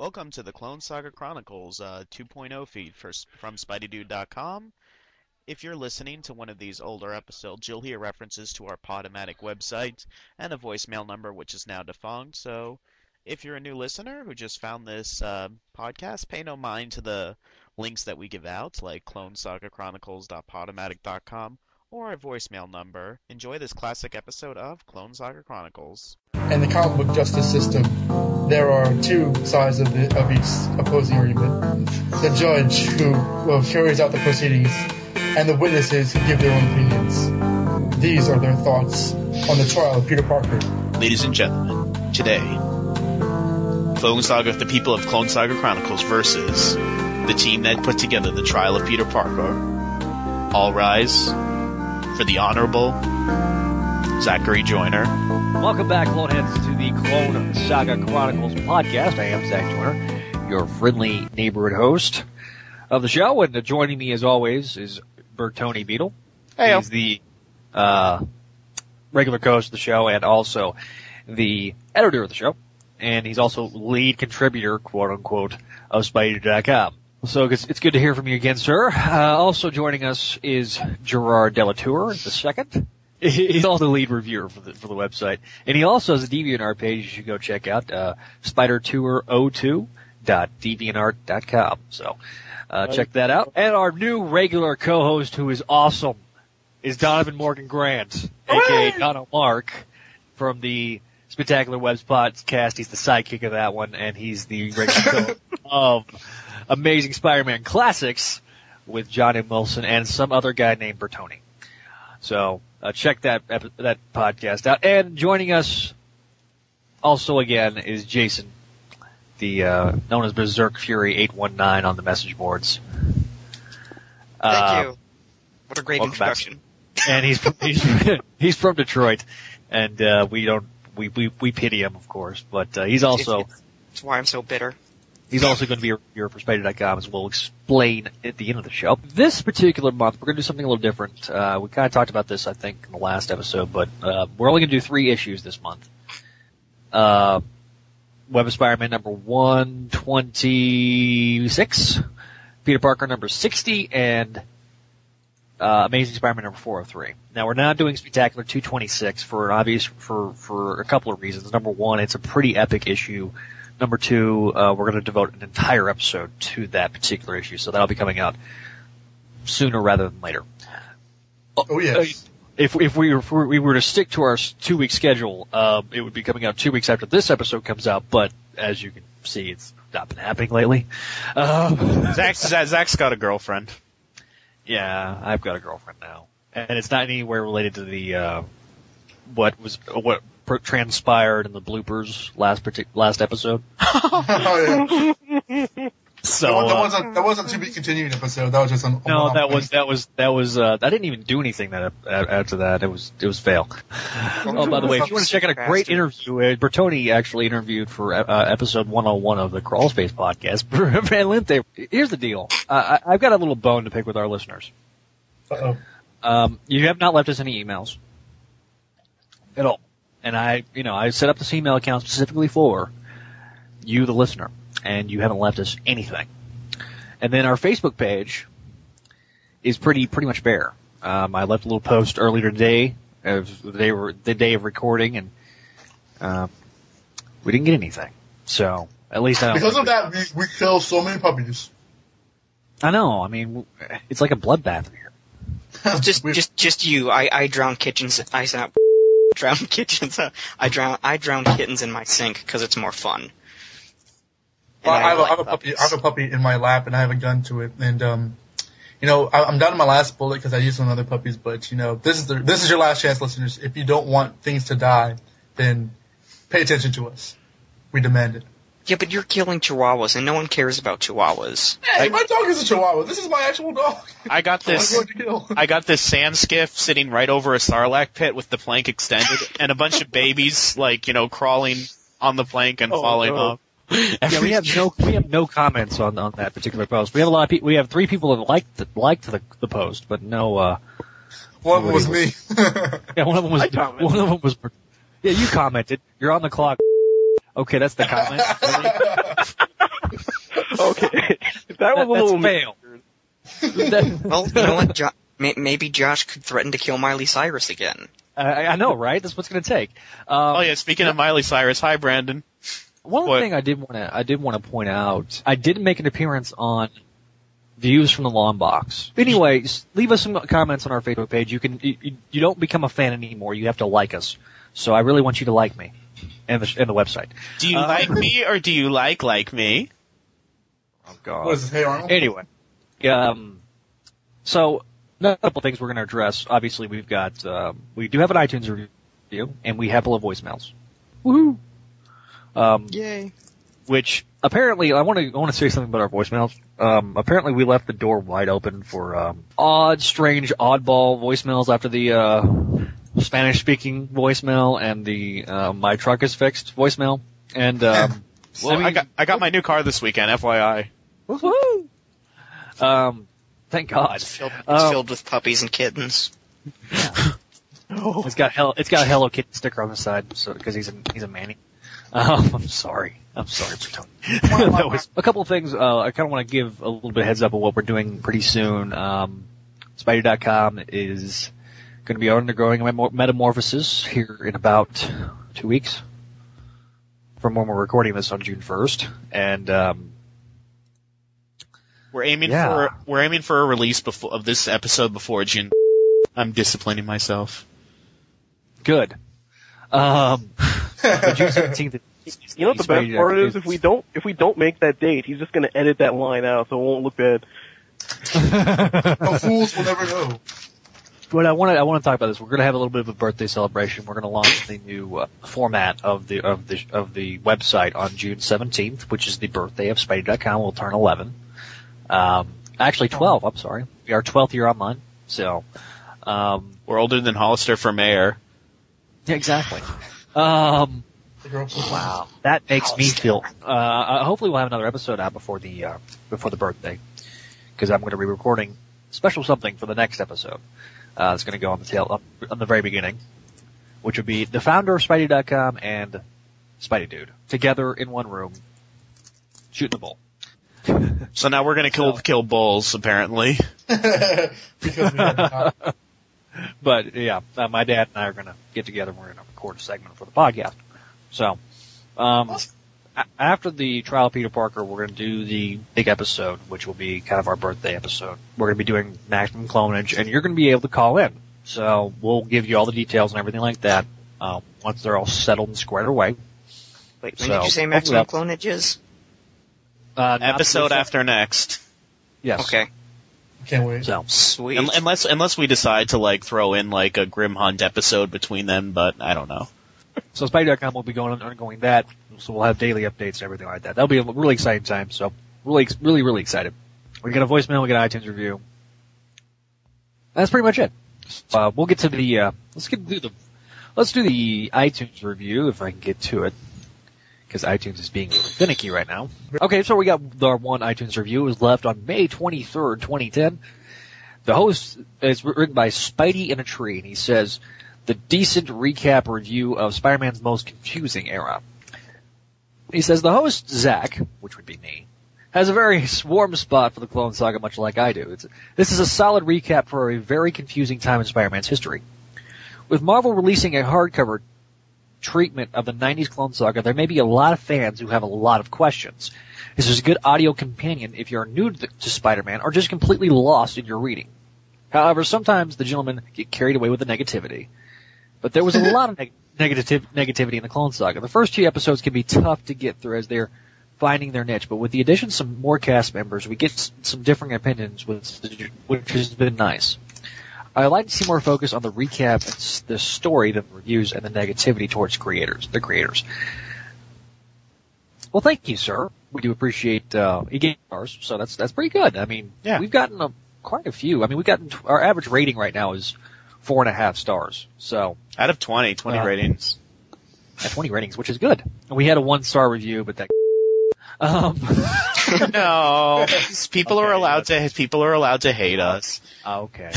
Welcome to the Clone Saga Chronicles uh, 2.0 feed for, from SpideyDude.com. If you're listening to one of these older episodes, you'll hear references to our Podomatic website and a voicemail number which is now defunct. So, if you're a new listener who just found this uh, podcast, pay no mind to the links that we give out, like CloneSagaChronicles.podomatic.com or our voicemail number. Enjoy this classic episode of Clone Saga Chronicles. In the comic book justice system, there are two sides of, the, of each opposing argument. The judge who well, carries out the proceedings, and the witnesses who give their own opinions. These are their thoughts on the trial of Peter Parker. Ladies and gentlemen, today, Clone Saga, the people of Clone Saga Chronicles versus the team that put together the trial of Peter Parker. All rise for the Honorable Zachary Joyner. Welcome back, Cloneheads, to the Clone Saga Chronicles podcast. I am Zach Joyner, your friendly neighborhood host of the show, and joining me as always is Bertoni Beetle. Hey, He's the uh, regular co-host of the show and also the editor of the show, and he's also lead contributor, quote unquote, of Spidey.com. So it's, it's good to hear from you again, sir. Uh, also joining us is Gerard Delatour, the second. He's also the lead reviewer for the, for the website. And he also has a DeviantArt page you should go check out, uh, spidertour02.deviantart.com. So, uh, check that out. And our new regular co-host who is awesome is Donovan Morgan Grant, aka Dono Mark, from the Spectacular Webs podcast. He's the sidekick of that one, and he's the regular co-host of Amazing Spider-Man Classics with Johnny Wilson and some other guy named Bertoni. So uh, check that that podcast out. And joining us also again is Jason, the uh, known as Berserk Fury eight one nine on the message boards. Thank Uh, you. What a great welcome back. introduction. And he's from, he's he's from Detroit, and uh, we don't we, we we pity him of course, but uh, he's also It's, it's why I'm so bitter. He's also going to be reviewer for Spider.com as we'll explain at the end of the show. This particular month, we're going to do something a little different. Uh, we kind of talked about this, I think, in the last episode, but uh, we're only going to do three issues this month. Uh, Web of Spider-Man number 126, Peter Parker number 60, and uh, Amazing Spider-Man number 403. Now we're not doing Spectacular 226 for obvious, for, for a couple of reasons. Number one, it's a pretty epic issue. Number two, uh, we're going to devote an entire episode to that particular issue, so that'll be coming out sooner rather than later. Oh yes. If, if we, if we were to stick to our two week schedule, um, it would be coming out two weeks after this episode comes out, but as you can see, it's not been happening lately. Um, Zach's, Zach's got a girlfriend. yeah, I've got a girlfriend now, and it's not anywhere related to the uh, what was what pr- transpired in the bloopers last partic- last episode. oh, yeah. So that, that uh, wasn't that wasn't to be continued episode. That was just an no, one-off that was that was that was uh, I didn't even do anything that after that. It was it was fail. Oh, by the way, if you want to check out a great Bastard. interview, uh, Bertoni actually interviewed for uh, episode 101 of the Crawl Space podcast. Van Linthe, here's the deal. Uh, I, I've got a little bone to pick with our listeners. Uh-oh. Um, you have not left us any emails at all, and I, you know, I set up this email account specifically for you, the listener, and you haven't left us anything. And then our Facebook page is pretty pretty much bare. Um, I left a little post earlier today of they were the day of recording, and um, we didn't get anything. So at least I don't. Because of that, we, we kill so many puppies. I know. I mean, it's like a bloodbath in here. Just, just, just you. I, I drown kittens. I not drown kittens. uh, I drown, I drown kittens in my sink because it's more fun. Well, And I, have a, I like have a puppy. I have a puppy in my lap, and I have a gun to it. And um, you know, I, I'm down to my last bullet because I used of other puppies. But you know, this is the this is your last chance, listeners. If you don't want things to die, then pay attention to us. We demand it. Yeah, but you're killing chihuahuas, and no one cares about chihuahuas. Hey, my dog is a Chihuahua. This is my actual dog. I got this. going to kill. I got this sand skiff sitting right over a sarlacc pit with the plank extended and a bunch of babies like, you know, crawling on the plank and Oh, falling no. off. Yeah, we have no we have no comments on on that particular post. We have a lot of people. We have three people that liked the, liked the the post, but no. uh One of them was me. Yeah, one of them was I one of them was. Yeah, you commented. You're on the clock. Okay, that's the comment. okay, That was a little fail. That- Well, you know what? Jo- maybe Josh could threaten to kill Miley Cyrus again. I, I know, right? That's what's going to take. Um, Oh yeah, speaking of Miley Cyrus, hi Brandon. One What? thing I did want to I did want to point out, I did make an appearance on Views from the Lawn Box. Anyways, leave us some comments on our Facebook page. You can you, you- you don't become a fan anymore. You have to like us. So I really want you to like me and the and the website. Do you Uh, like me or do you like like me? Oh God. What is this, Hey Arnold? Anyway, um, so a couple things we're going to address. Obviously, we've got um, we do have an iTunes review, and we have a little voicemails. Woohoo! Um, Yay. which apparently I want to I want to say something about our voicemails. Um, apparently, we left the door wide open for um, odd, strange, oddball voicemails after the uh, Spanish-speaking voicemail and the uh, "My truck is fixed" voicemail. And um, Well, I, mean- got I got my new car this weekend, FYI. woohoo! Um, thank God. It's filled, it's Um, filled with puppies and kittens. It's got hell. It's got a Hello Kitty sticker on the side, so because he's a he's a manny. Um, I'm sorry. I'm sorry for Tony. that was a couple of things. Uh, I kind of want to give a little bit of heads up of what we're doing pretty soon. Um, Spidey.com is going to be undergoing a memo- metamorphosis here in about two weeks from when we're recording this on June 1st, and um, We're aiming Yeah. for we're aiming for a release before of this episode before June. I'm disciplining myself. good. Um, June 17th. You know what the best part is? If we don't, if we don't make that date, he's just gonna edit that line out, so it won't look bad. No fools will never know. But I want to I want to talk about this. We're going to have a little bit of a birthday celebration. We're going to launch the new uh, format of the of the of the website on June 17th, which is the birthday of Spidey.com. We'll turn 11. Um, actually 12. I'm sorry. We are 12th year online. So, um, We're older than Hollister for mayor. yeah, exactly. Um, The girl from- wow, that makes me feel. Uh, uh, hopefully, we'll have another episode out before the uh, before the birthday, because I'm going to be recording special something for the next episode. Uh, it's going to go on the tail up on the very beginning, which would be the founder of Spidey.com and Spidey Dude together in one room, shooting the bull. So now we're gonna kill So- kill bulls apparently. because we have the top. But yeah, uh, my dad and I are going to get together. and We're going to record a segment for the podcast. So, um, a- after the trial of Peter Parker, we're going to do the big episode, which will be kind of our birthday episode. We're going to be doing maximum clonage, and you're going to be able to call in. So we'll give you all the details and everything like that uh, once they're all settled and squared away. Wait, when So, did you say hopefully maximum clonage is? Uh, Episode after next. Yes. Okay, Can't wait. So sweet. Unless unless we decide to like throw in like a Grim Hunt episode between them, but I don't know. So Spidey.com will be going on, undergoing that. So we'll have daily updates and everything like that. That'll be a really exciting time. So really, really, really excited. We get a voicemail, we get an iTunes review. That's pretty much it. Uh, we'll get to the, uh, let's get to the, let's do the iTunes review if I can get to it. Cause iTunes is being finicky right now. Okay, so we got our one iTunes review. It was left on May 23rd, 2010. The host is written by Spidey in a Tree, and he says, the decent recap review of Spider-Man's most confusing era. He says the host, Zach, which would be me, has a very warm spot for the Clone Saga much like I do. It's, this is a solid recap for a very confusing time in Spider-Man's history. With Marvel releasing a hardcover treatment of the 90s Clone Saga, there may be a lot of fans who have a lot of questions. This is a good audio companion if you're new to, to Spider-Man or just completely lost in your reading. However, sometimes the gentlemen get carried away with the negativity. But there was a lot of neg- negative negativity in the Clone Saga. The first two episodes can be tough to get through as they're finding their niche, but with the addition of some more cast members, we get s- some differing opinions, which, which has been nice. I like to see more focus on the recap and s- the story than the reviews and the negativity towards creators, the creators. Well, thank you, sir. We do appreciate uh, you gave ours, so that's that's pretty good. I mean, Yeah. we've gotten a, quite a few. I mean, we've gotten our average rating right now is four and a half stars. So Out of 20, 20 Uh, ratings. at 20 ratings, which is good. And we had a one star review, but that. Um, no, people are allowed to people are allowed to hate us. okay.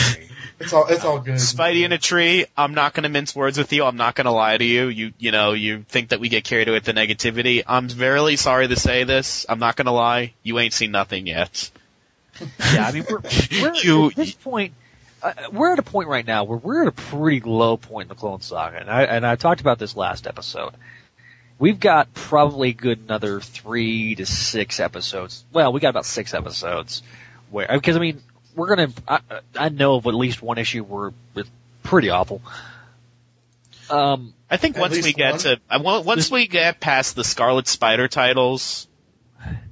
It's all it's all good. Spidey in a tree. I'm not going to mince words with you. I'm not going to lie to you. You you know you think that we get carried away with the negativity. I'm verily sorry to say this. I'm not going to lie. You ain't seen nothing yet. Yeah, I mean, we're, we're You- at this point, uh, we're at a point right now where we're at a pretty low point in the Clone Saga, and I and I talked about this last episode. We've got probably good another three to six episodes. Well, we got about six episodes where because I mean we're gonna. I, I know of at least one issue where it's pretty awful. Um, I think once we get one? to I want- once we get past the Scarlet Spider titles,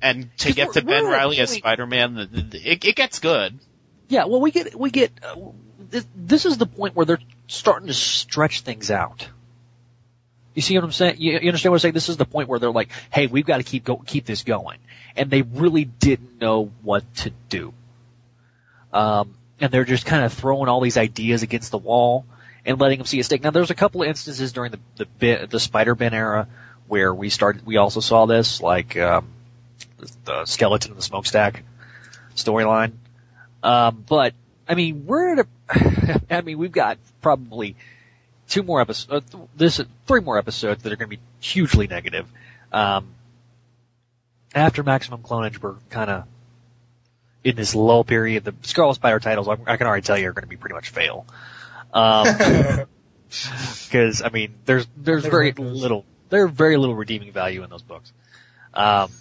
and to get to Ben we're at a Reilly as Spider-Man, the, the, the- it, it gets good. Yeah, well, we get we get uh, this, this is the point where they're starting to stretch things out. You see what I'm saying? You, you understand what I'm saying? This is the point where they're like, "Hey, we've got to keep go keep this going," and they really didn't know what to do. Um, and they're just kind of throwing all these ideas against the wall and letting them see a stick. Now, there's a couple of instances during the the bit, the Spider-Man era where we started. We also saw this, like um, the skeleton in the smokestack storyline. Um, but I mean, we're at a. I mean, we've got probably two more episodes. Uh, this three more episodes that are going to be hugely negative. Um, after Maximum Clonage, we're kind of in this lull period. The Scarlet Spider titles, I, I can already tell you, are going to be pretty much fail. Um, because I mean, there's there's very those. little there's very little redeeming value in those books. Um,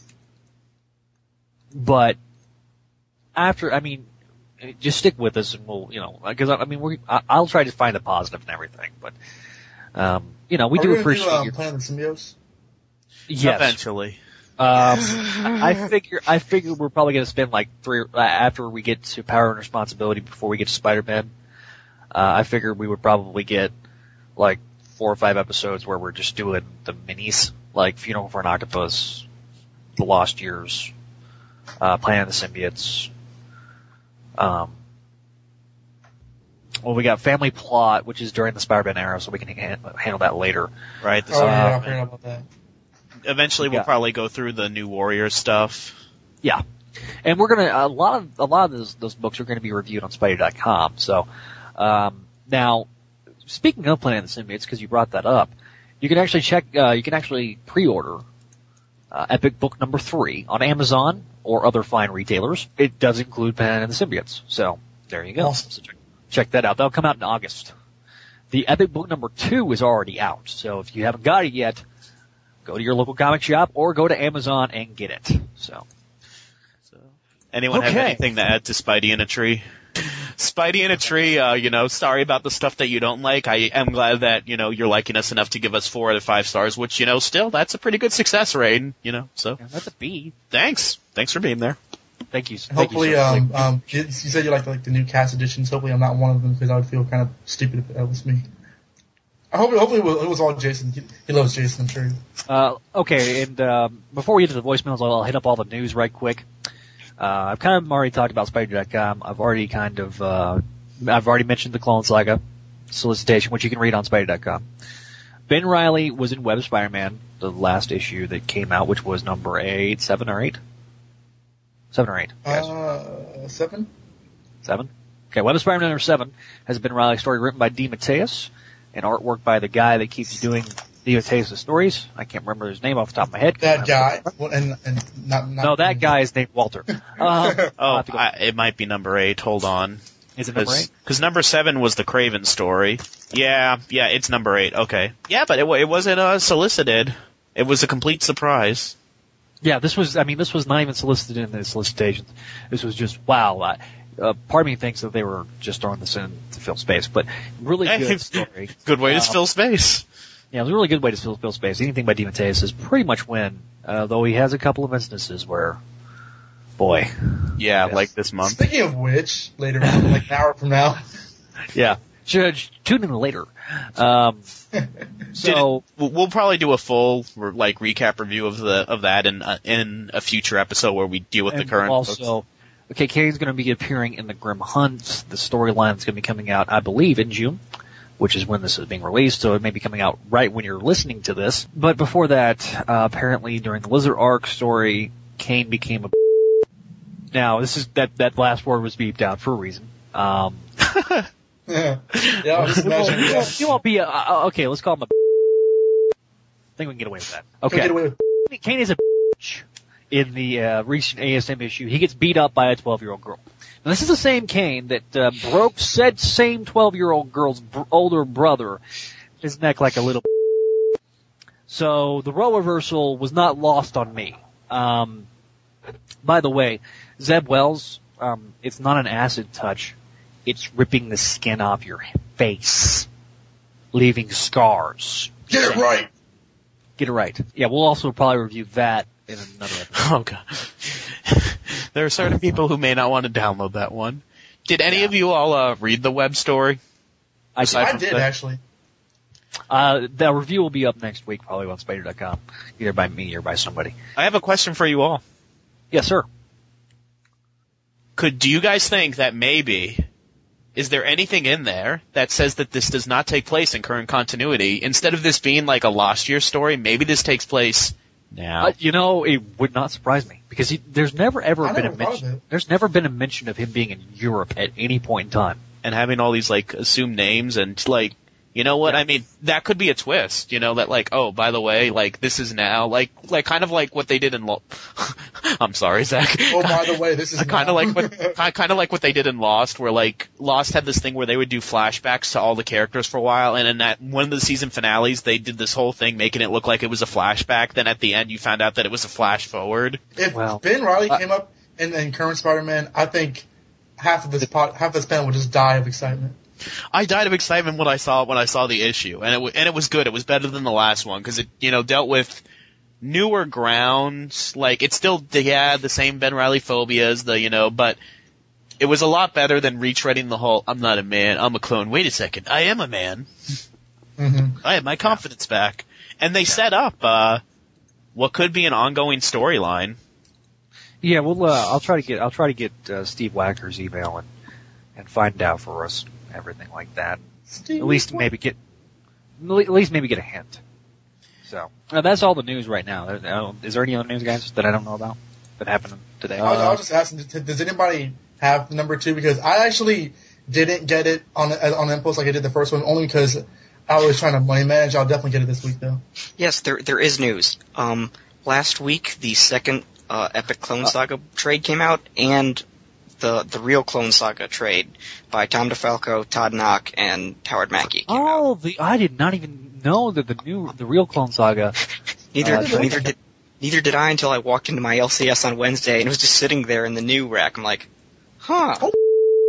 but after, I mean, just stick with us and we'll, you know, because I, I mean, we I, I'll try to find the positive and everything, but um, you know, we Are do we appreciate do, um, your Planet of the Symbiotes? yes. Eventually, Um, I figure I figure we're probably going to spend like three uh, after we get to Power and Responsibility before we get to Spider Man. Uh, I figure we would probably get like four or five episodes where we're just doing the minis, like Funeral for an Octopus, The Lost Years, uh, Planet of the Symbiotes. Um, well, we got Family Plot, which is during the Spider-Man era, so we can ha- handle that later. right? The Oh yeah, I forgot about that. Eventually, we'll Yeah. probably go through the New Warrior stuff. Yeah. And we're gonna a lot of a lot of those those books are gonna be reviewed on Spidey.com. So um, now, speaking of Planet of the Symbiotes, because you brought that up, you can actually check. Uh, you can actually pre-order uh, Epic Book Number Three on Amazon or other fine retailers. It does include Planet and the Symbiotes. So there you go. Awesome. So check, check that out. That'll come out in August. The Epic Book Number Two is already out. So if you haven't got it yet, go to your local comic shop or go to Amazon and get it. So. So, anyone have anything to add to Spidey in a tree? Spidey in a tree, uh, you know, sorry about the stuff that you don't like. I am glad that, you know, you're liking us enough to give us four out of five stars, which, you know, still, that's a pretty good success rate, you know, so Yeah, that's a B. thanks. Thanks for being there. Thank you. Thank Hopefully, you, um, um, you, you said you liked like the new cast editions. Hopefully, I'm not one of them because I would feel kind of stupid if that was me. I hope hopefully it was, it was all Jason. He, he loves Jason, I'm sure. Uh, okay, and um, before we get to the voicemails, I'll, I'll hit up all the news right quick. Uh, I've kind of already talked about Spider.com. I've already kind of, uh, I've already mentioned the Clone Saga solicitation, which you can read on Spider.com. Ben Reilly was in Web Spider-Man, the last issue that came out, which was number eight, seven or eight, seven or eight. guys. Uh, seven. Seven? Okay, Web of Spider-Man number seven has a Ben Reilly story written by DeMatteis and artwork by the guy that keeps doing DeMatteis' stories. I can't remember his name off the top of my head. That guy. Well, and and not not. No, that guy is named Walter. Um, I'll Oh, have to go- I, it might be number eight. Hold on. is it number eight? Because number seven was the Kraven story. Yeah, yeah, it's number eight. Okay. Yeah, but it, it wasn't uh, solicited. It was a complete surprise. Yeah, this was, I mean, this was not even solicited in the solicitations. This was just, wow. I, uh, part of me thinks that they were just throwing this in to fill space, but really good story. Good way Uh, to fill space. Yeah, it was a really good way to fill, fill space. Anything by DeMatteis is pretty much win, uh, though he has a couple of instances where, boy. Yeah, yes. like this month. Speaking of which, later on, like an hour from now. Yeah. Should tune in later. Um, so, We'll we'll probably do a full like recap review of the of that in uh, in a future episode where we deal with the and current. books. also, okay, Kaine's going to be appearing in the Grim Hunt. The storyline is going to be coming out, I believe, in June, which is when this is being released. So it may be coming out right when you're listening to this. But before that, uh, apparently during the Lizard Arc story, Kaine became a. Now this is that that last word was beeped out for a reason. Um, Yeah, yeah. Just he won't, imagine. Yeah. won't- won't be a. Uh, okay, let's call him a. I think we can get away with that. Okay. Get away with Kaine is a bitch in the uh, recent ASM issue. He gets beat up by a 12 year old girl. Now this is the same Kaine that uh, broke said same 12 year old girl's br- older brother his neck like a little. So the role reversal was not lost on me. Um, by the way, Zeb Wells, um, it's not an acid touch. It's ripping the skin off your face, leaving scars. Get it right. Get it right. Yeah, we'll also probably review that in another episode. Oh god. there are certain people who may not want to download that one. Did any of you all uh, read the web story? I I did the- actually. Uh, the review will be up next week, probably on Spider.com, either by me or by somebody. I have a question for you all. Yes, sir. Could do you guys think that maybe is there anything in there that says that this does not take place in current continuity? Instead of this being like a lost year story, maybe this takes place now. Uh, you know, it would not surprise me because he, there's never ever I been a never thought of mention. There's never been a mention of him being in Europe at any point in time. and having all these like assumed names and like you know what? I mean that could be a twist you know that like oh by the way like this is now like like kind of like what they did in Lo- I'm sorry Zach. Oh, by the way, this is kind of like what kind of like what they did in Lost where like Lost had this thing where they would do flashbacks to all the characters for a while and in that one of the season finales they did this whole thing making it look like it was a flashback then at the end you found out that it was a flash forward. If Well, Ben Reilly uh, came up in, in current Spider-Man, I think half of this pot, half this panel would just die of excitement. I died of excitement when I saw when I saw the issue, and it w- and it was good. It was better than the last one because it you know dealt with newer grounds. Like it still yeah the same Ben Reilly phobias, the you know, but it was a lot better than retreading the whole "I'm not a man, I'm a clone." Wait a second, I am a man. hmm I have my confidence back, and they set up uh what could be an ongoing storyline. Yeah, well, uh, I'll try to get I'll try to get uh, Steve Wacker's email and and find out for us everything like that. At least maybe get at least maybe get a hint. So uh, that's all the news right now. There- I don't- Is there any other news, guys, that I don't know about that happened today? I, was, I was just asking, does anybody have number two? Because I actually didn't get it on on impulse like I did the first one, only because I was trying to money manage. I'll definitely get it this week though. Yes, there there is news. Um, last week the second uh, Epic Clone Saga trade came out, and the the real Clone Saga trade by Tom DeFalco, Todd Nauck, and Howard Mackie. Came out. Oh, the I did not even know that the new the real Clone Saga. Neither uh, neither did neither did I until I walked into my LCS on Wednesday and it was just sitting there in the new rack. I'm like, huh, Oh.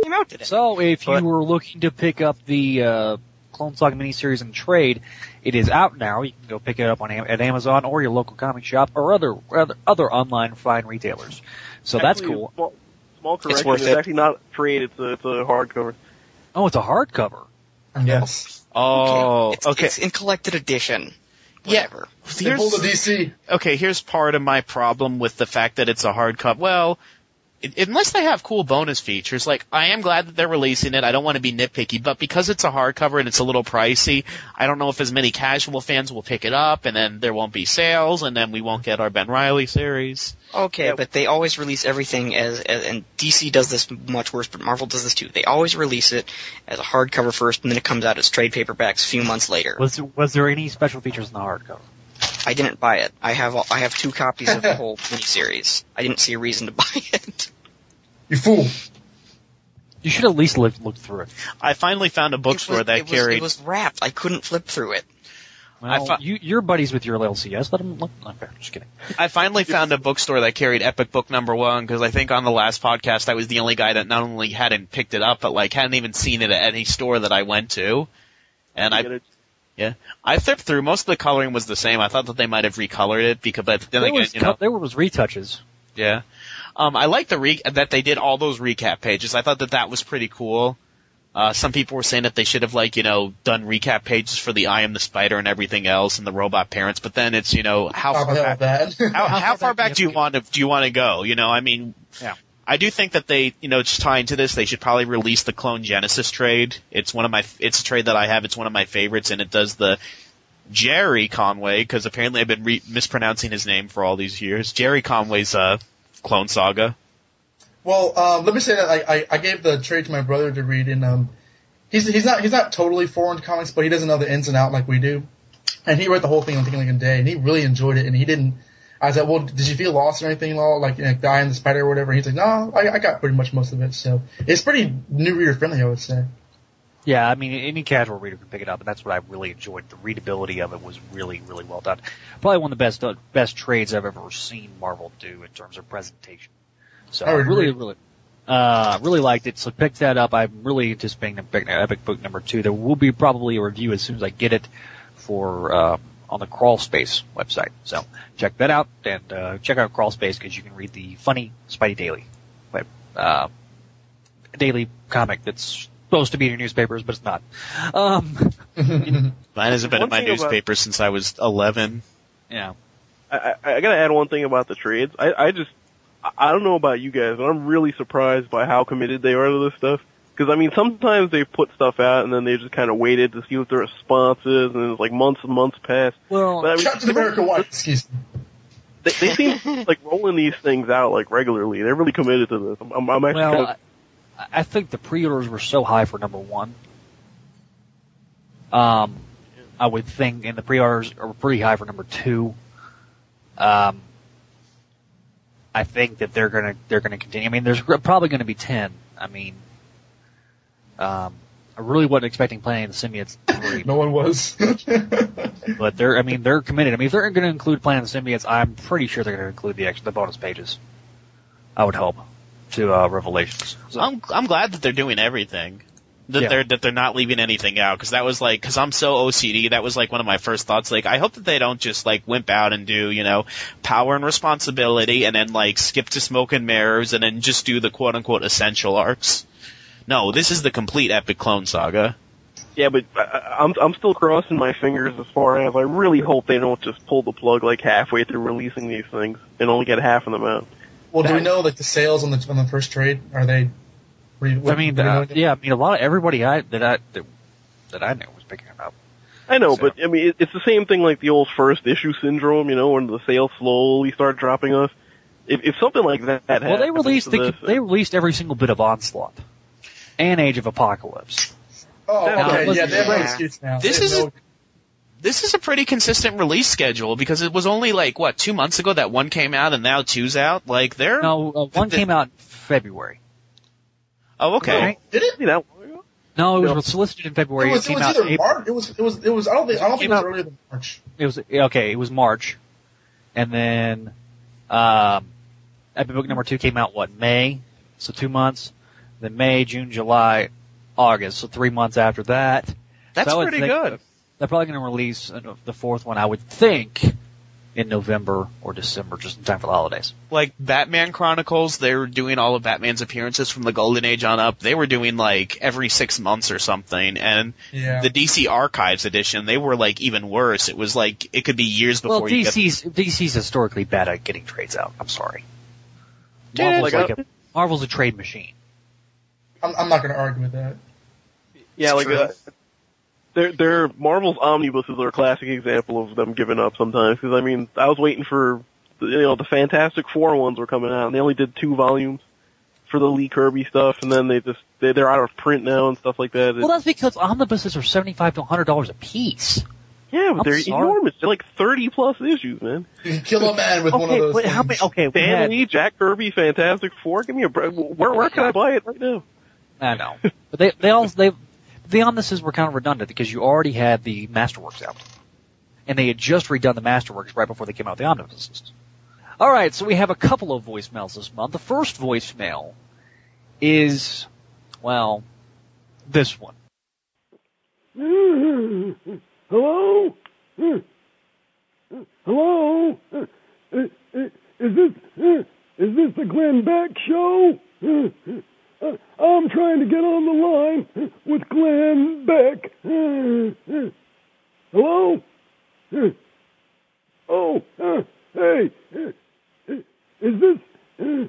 came out today. So if But- you were looking to pick up the uh, Clone Saga miniseries in trade, it is out now. You can go pick it up on at Amazon or your local comic shop or other other, other online fine retailers. So that's Actually, cool. Small, small correction. worth It's, it. actually not a trade. It's a it's a hardcover. Oh, it's a hardcover. Yes. Oh, it's, okay. It's in collected edition. Yeah. Whatever. They pulled the DC. okay, here's part of my problem with the fact that it's a hardcover. Well, it, unless they have cool bonus features, like I am glad that they're releasing it. I don't want to be nitpicky, but because it's a hardcover and it's a little pricey, I don't know if as many casual fans will pick it up, and then there won't be sales, and then we won't get our Ben Reilly series. Okay, Yeah. but they always release everything as, as and DC does this much worse, but Marvel does this too. They always release it as a hardcover first, and then it comes out as trade paperbacks a few months later. Was was there any special features in the hardcover? I didn't buy it. I have all- I have two copies of the whole miniseries. I didn't see a reason to buy it. You fool. You should at least look, look through it. I finally found a It bookstore was, that it was, carried. it was wrapped. I couldn't flip through it. Well, I fi- you, you're buddies with your LCS. Let them look. Okay, just kidding. I finally found a bookstore that carried Epic Book Number One because I think on the last podcast I was the only guy that not only hadn't picked it up but like hadn't even seen it at any store that I went to. And I Get it? I flipped through. Most of the coloring was the same. I thought that they might have recolored it because, but then There again, was, you know, there was retouches. yeah. Um, I like the re- that they did all those recap pages. I thought that that was pretty cool. Uh, some people were saying that they should have like, you know, done recap pages for the I am the spider and everything else and the robot parents, but then it's, you know, how How far back, that? how, How how far far back back do do you you want to do you want to go? You know, I mean, Yeah. I do think that they, you know, just tying to this, they should probably release the Clone Genesis trade. It's one of my, it's a trade that I have. It's one of my favorites, and it does the Gerry Conway because apparently I've been re- mispronouncing his name for all these years. Gerry Conway's uh, Clone Saga? Well, um, let me say that I, I, I gave the trade to my brother to read, and um, he's he's not he's not totally foreign to comics, but he doesn't know the ins and out like we do. And he read the whole thing on Thinking Like a Day, and he really enjoyed it. And he didn't. I said, "Well, did you feel lost or anything, at all? Like, you know, Guy and the Spider or whatever?" He's like, "No, I, I got pretty much most of it." So it's pretty new reader friendly, I would say. Yeah, I mean, any casual reader can pick it up, and that's what I really enjoyed. The readability of it was really, really well done. Probably one of the best uh, best trades I've ever seen Marvel do in terms of presentation. So I really, agree. really, uh, really liked it. So pick that up. I'm really anticipating them picking up Epic Book number two. There will be probably a review as soon as I get it for uh, on the Crawl Space website. So check that out and uh, check out Crawl Space because you can read the funny Spidey Daily, web, uh, daily comic that's supposed to be in your newspapers, but it's not. Um, Mine hasn't been in my thing about- newspaper since I was 11. yeah. I, I, I gotta add one thing about the trades. I, I just, I- I don't know about you guys, but I'm really surprised by how committed they are to this stuff. Because I mean, sometimes they put stuff out and then they just kind of waited to see what the response is, and it's like months and months pass. Well, But I mean, Captain America White, excuse me. they, they seem like rolling these things out like regularly. They're really committed to this. I'm, I'm, I'm actually well, kind of, I, I think the pre-orders were so high for number one. Um, I would think, and the pre-orders are pretty high for number two. Um, I think that they're gonna they're gonna continue. I mean, there's probably gonna be ten. I mean, um, I really wasn't expecting Planet of the Symbiotes three, No one was. but they're I mean they're committed. I mean, if they're gonna include Planet of the Symbiotes, I'm pretty sure they're gonna include the extra the bonus pages. I would hope to uh, Revelations. So- I'm I'm glad that they're doing everything. That Yeah. they're that they're not leaving anything out because that was like because I'm so OCD that was like one of my first thoughts like I hope that they don't just like wimp out and do you know power and responsibility and then like skip to smoke and mirrors and then just do the quote unquote essential arcs. No, this is the complete epic clone saga. yeah, but I, I- I'm, I'm still crossing my fingers as far as I really hope they don't just pull the plug like halfway through releasing these things and only get half of them out. well, do we know like the sales on the on the first trade? Are they? what do you- what- I mean, do uh, yeah, I mean, a lot of everybody I that I that, that I knew was picking it up. I know, So- but I mean, it, it's the same thing like the old first issue syndrome, you know, when the sales slowly start dropping off. If, if something like that Well, they released the, this, they released every single bit of Onslaught and Age of Apocalypse. Oh, Now, okay. listen, Yeah, they have no yeah. now. This is- no- This is a pretty consistent release schedule because it was only like what two months ago that one came out and now two's out. Like they're No, uh, one came out in February. oh okay. Right. Did it? See that long ago? No, it No. was solicited in February. It was, it came was out either April. March. It was. It was. It was. I don't think. I don't think it was out- earlier than March. It was okay. It was March, and then um, Epic Book number two came out what May, so two months. Then May, June, July, August, so three months after that. That's So pretty think good. They're probably going to release uh, the fourth one, I would think, in November or December, just in time for the holidays. like Batman Chronicles, they were doing all of Batman's appearances from the Golden Age on up. They were doing like every six months or something. And Yeah. the DC Archives edition, they were like even worse. It was like it could be years before Well, you get. DC's DC's historically bad at getting trades out. I'm sorry. Marvel's like, like a Marvel's a trade machine. I'm, I'm not going to argue with that. Yeah, It's like true. uh, their their Marvel's omnibuses are a classic example of them giving up sometimes. Because I mean, I was waiting for the, you know the Fantastic Four ones were coming out, and they only did two volumes for the Lee Kirby stuff, and then they just they, they're out of print now and stuff like that. Well, that's because omnibuses are seventy five to hundred dollars a piece. yeah, but I'm they're sorry. enormous. They're like thirty plus issues, man. You can kill a man with one of Okay, those. but how many? Okay, we Stan had, Lee, Jack Kirby, Fantastic Four. Give me a break. Where where can I buy it right now? I know, but they they all they the omnibuses were kind of redundant because you already had the Masterworks out, and they had just redone the Masterworks right before they came out with the omnibuses. All right, so we have a couple of voicemails this month. The first voicemail is, well, this one. Hello? Hello? Is this is this the Glenn Beck show? I'm trying to get on the line with Glenn Beck. Hello? Oh, hey, is this is,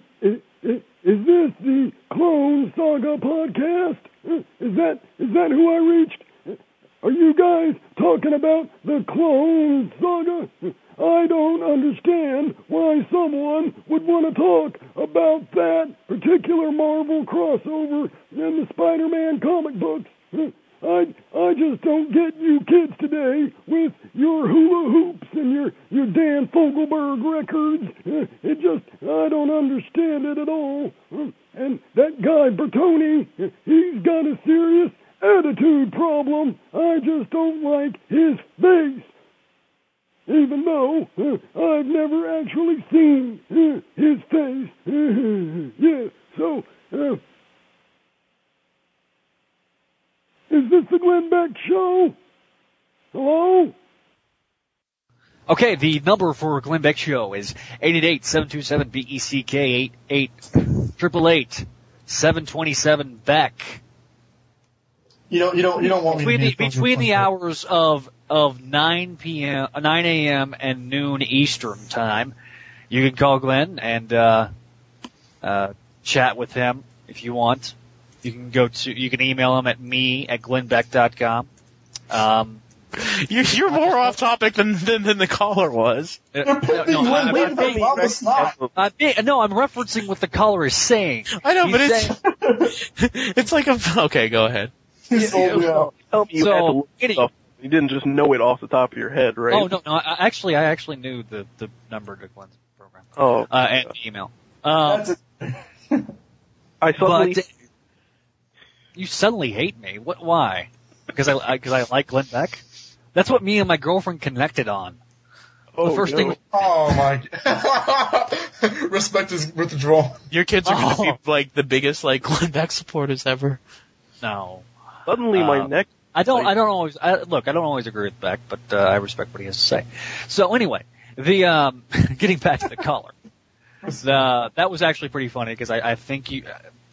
is this the Clone Saga podcast? Is that is that who I reached? Are you guys talking about the Clone Saga? I don't understand why someone would want to talk about that particular Marvel crossover in the Spider-Man comic books. I I just don't get you kids today with your hula hoops and your your Dan Fogelberg records. It just I don't understand it at all. And that guy Bertoni, he's got a serious attitude problem. I just don't like his face. Even though I've never actually seen his face. yeah, so uh, Is this the Glenn Beck Show? Hello? Okay, the number for Glenn Beck Show is 888-727-BECK88, 888-727-BECK. You don't, you don't, you don't want me Between to the, be a phone between the hours of, of 9 p.m., uh, 9 a.m. and noon Eastern time, you can call Glenn and, uh, uh, chat with him if you want. You can go to, you can email him at me at glennbeck.com. Um, You're, you're more off topic than, than, than the caller was. You're putting no, Glenn I- Beck I- on the snot. Me- no, I'm referencing what the caller is saying. I know, He's but it's it's like a okay. Go ahead. He's all the way out. Tell me you So, had to look any- stuff. You didn't just know it off the top of your head, right? Oh no, no. I, I actually, I actually knew the the number to Glenn's program Oh, uh, and the email. Um, That's it. I suddenly. but you suddenly hate me. What? Why? Because I because I like Glenn Beck. That's what me and my girlfriend connected on. oh, the first no. thing Oh my. Respect is withdrawal. Your kids are Oh. gonna be like the biggest like Glenn Beck supporters ever. No, Suddenly, my Uh, neck. I don't. I don't always. I, look, I don't always agree with Beck, but uh, I respect what he has to say. So anyway, the um, getting back to the caller, the that was actually pretty funny because I, I think you.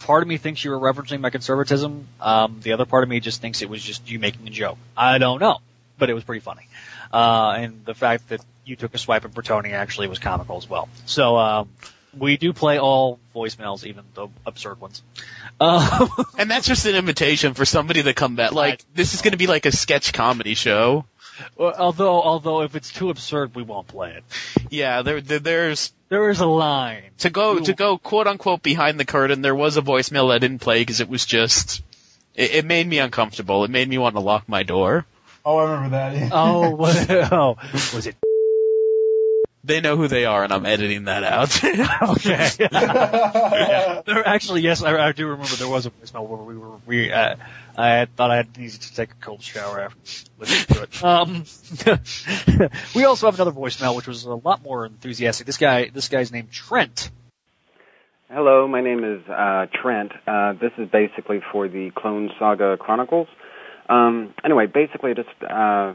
Part of me thinks you were referencing my conservatism. Um, the other part of me just thinks it was just you making a joke. I don't know, but it was pretty funny. Uh, and the fact that you took a swipe at Bertoni actually was comical as well. So um, we do play all voicemails, even the absurd ones. Uh, And that's just an invitation for somebody to come back. Like this is gonna be like a sketch comedy show. Although, although if it's too absurd, we won't play it. Yeah, there, there there's There is a line. to go You- to go quote unquote behind the curtain. There was a voicemail I didn't play because it was just it, it made me uncomfortable. It made me want to lock my door. Oh, I remember that. Oh, what, oh, was it? They know who they are, and I'm editing that out. Okay. yeah. There, actually, yes, I, I do remember there was a voicemail where we were, we, uh, I thought I had needed to take a cold shower after listening to it. Um, we also have another voicemail which was a lot more enthusiastic. This guy, this guy's named Trent. Hello, my name is uh, Trent. Uh, this is basically for the Clone Saga Chronicles. Um, anyway, basically, just uh,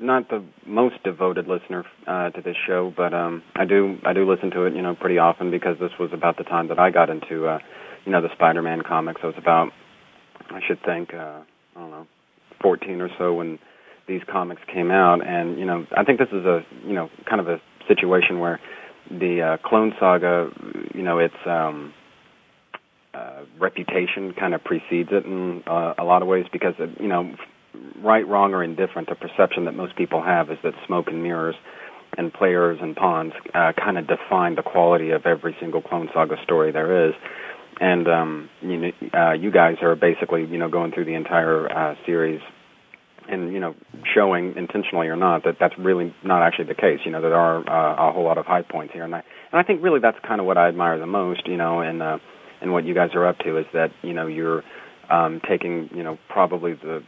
not the most devoted listener uh, to this show, but um, I do I do listen to it, you know, pretty often because this was about the time that I got into, uh, you know, the Spider-Man comics. I was about, I should think, uh, I don't know, 14 or so when these comics came out, and you know, I think this is a, you know, kind of a situation where the uh, Clone Saga, you know, its um, uh, reputation kind of precedes it in uh, a lot of ways because, it, you know, right, wrong, or indifferent, the perception that most people have is that smoke and mirrors and players and pawns uh, kind of define the quality of every single Clone Saga story there is. And um, you know, uh, you guys are basically, you know, going through the entire uh, series and you know showing intentionally or not that that's really not actually the case. You know there are uh, a whole lot of high points here, and I and I think really that's kind of what I admire the most. You know, and uh, and what you guys are up to is that you know you're um, taking you know probably the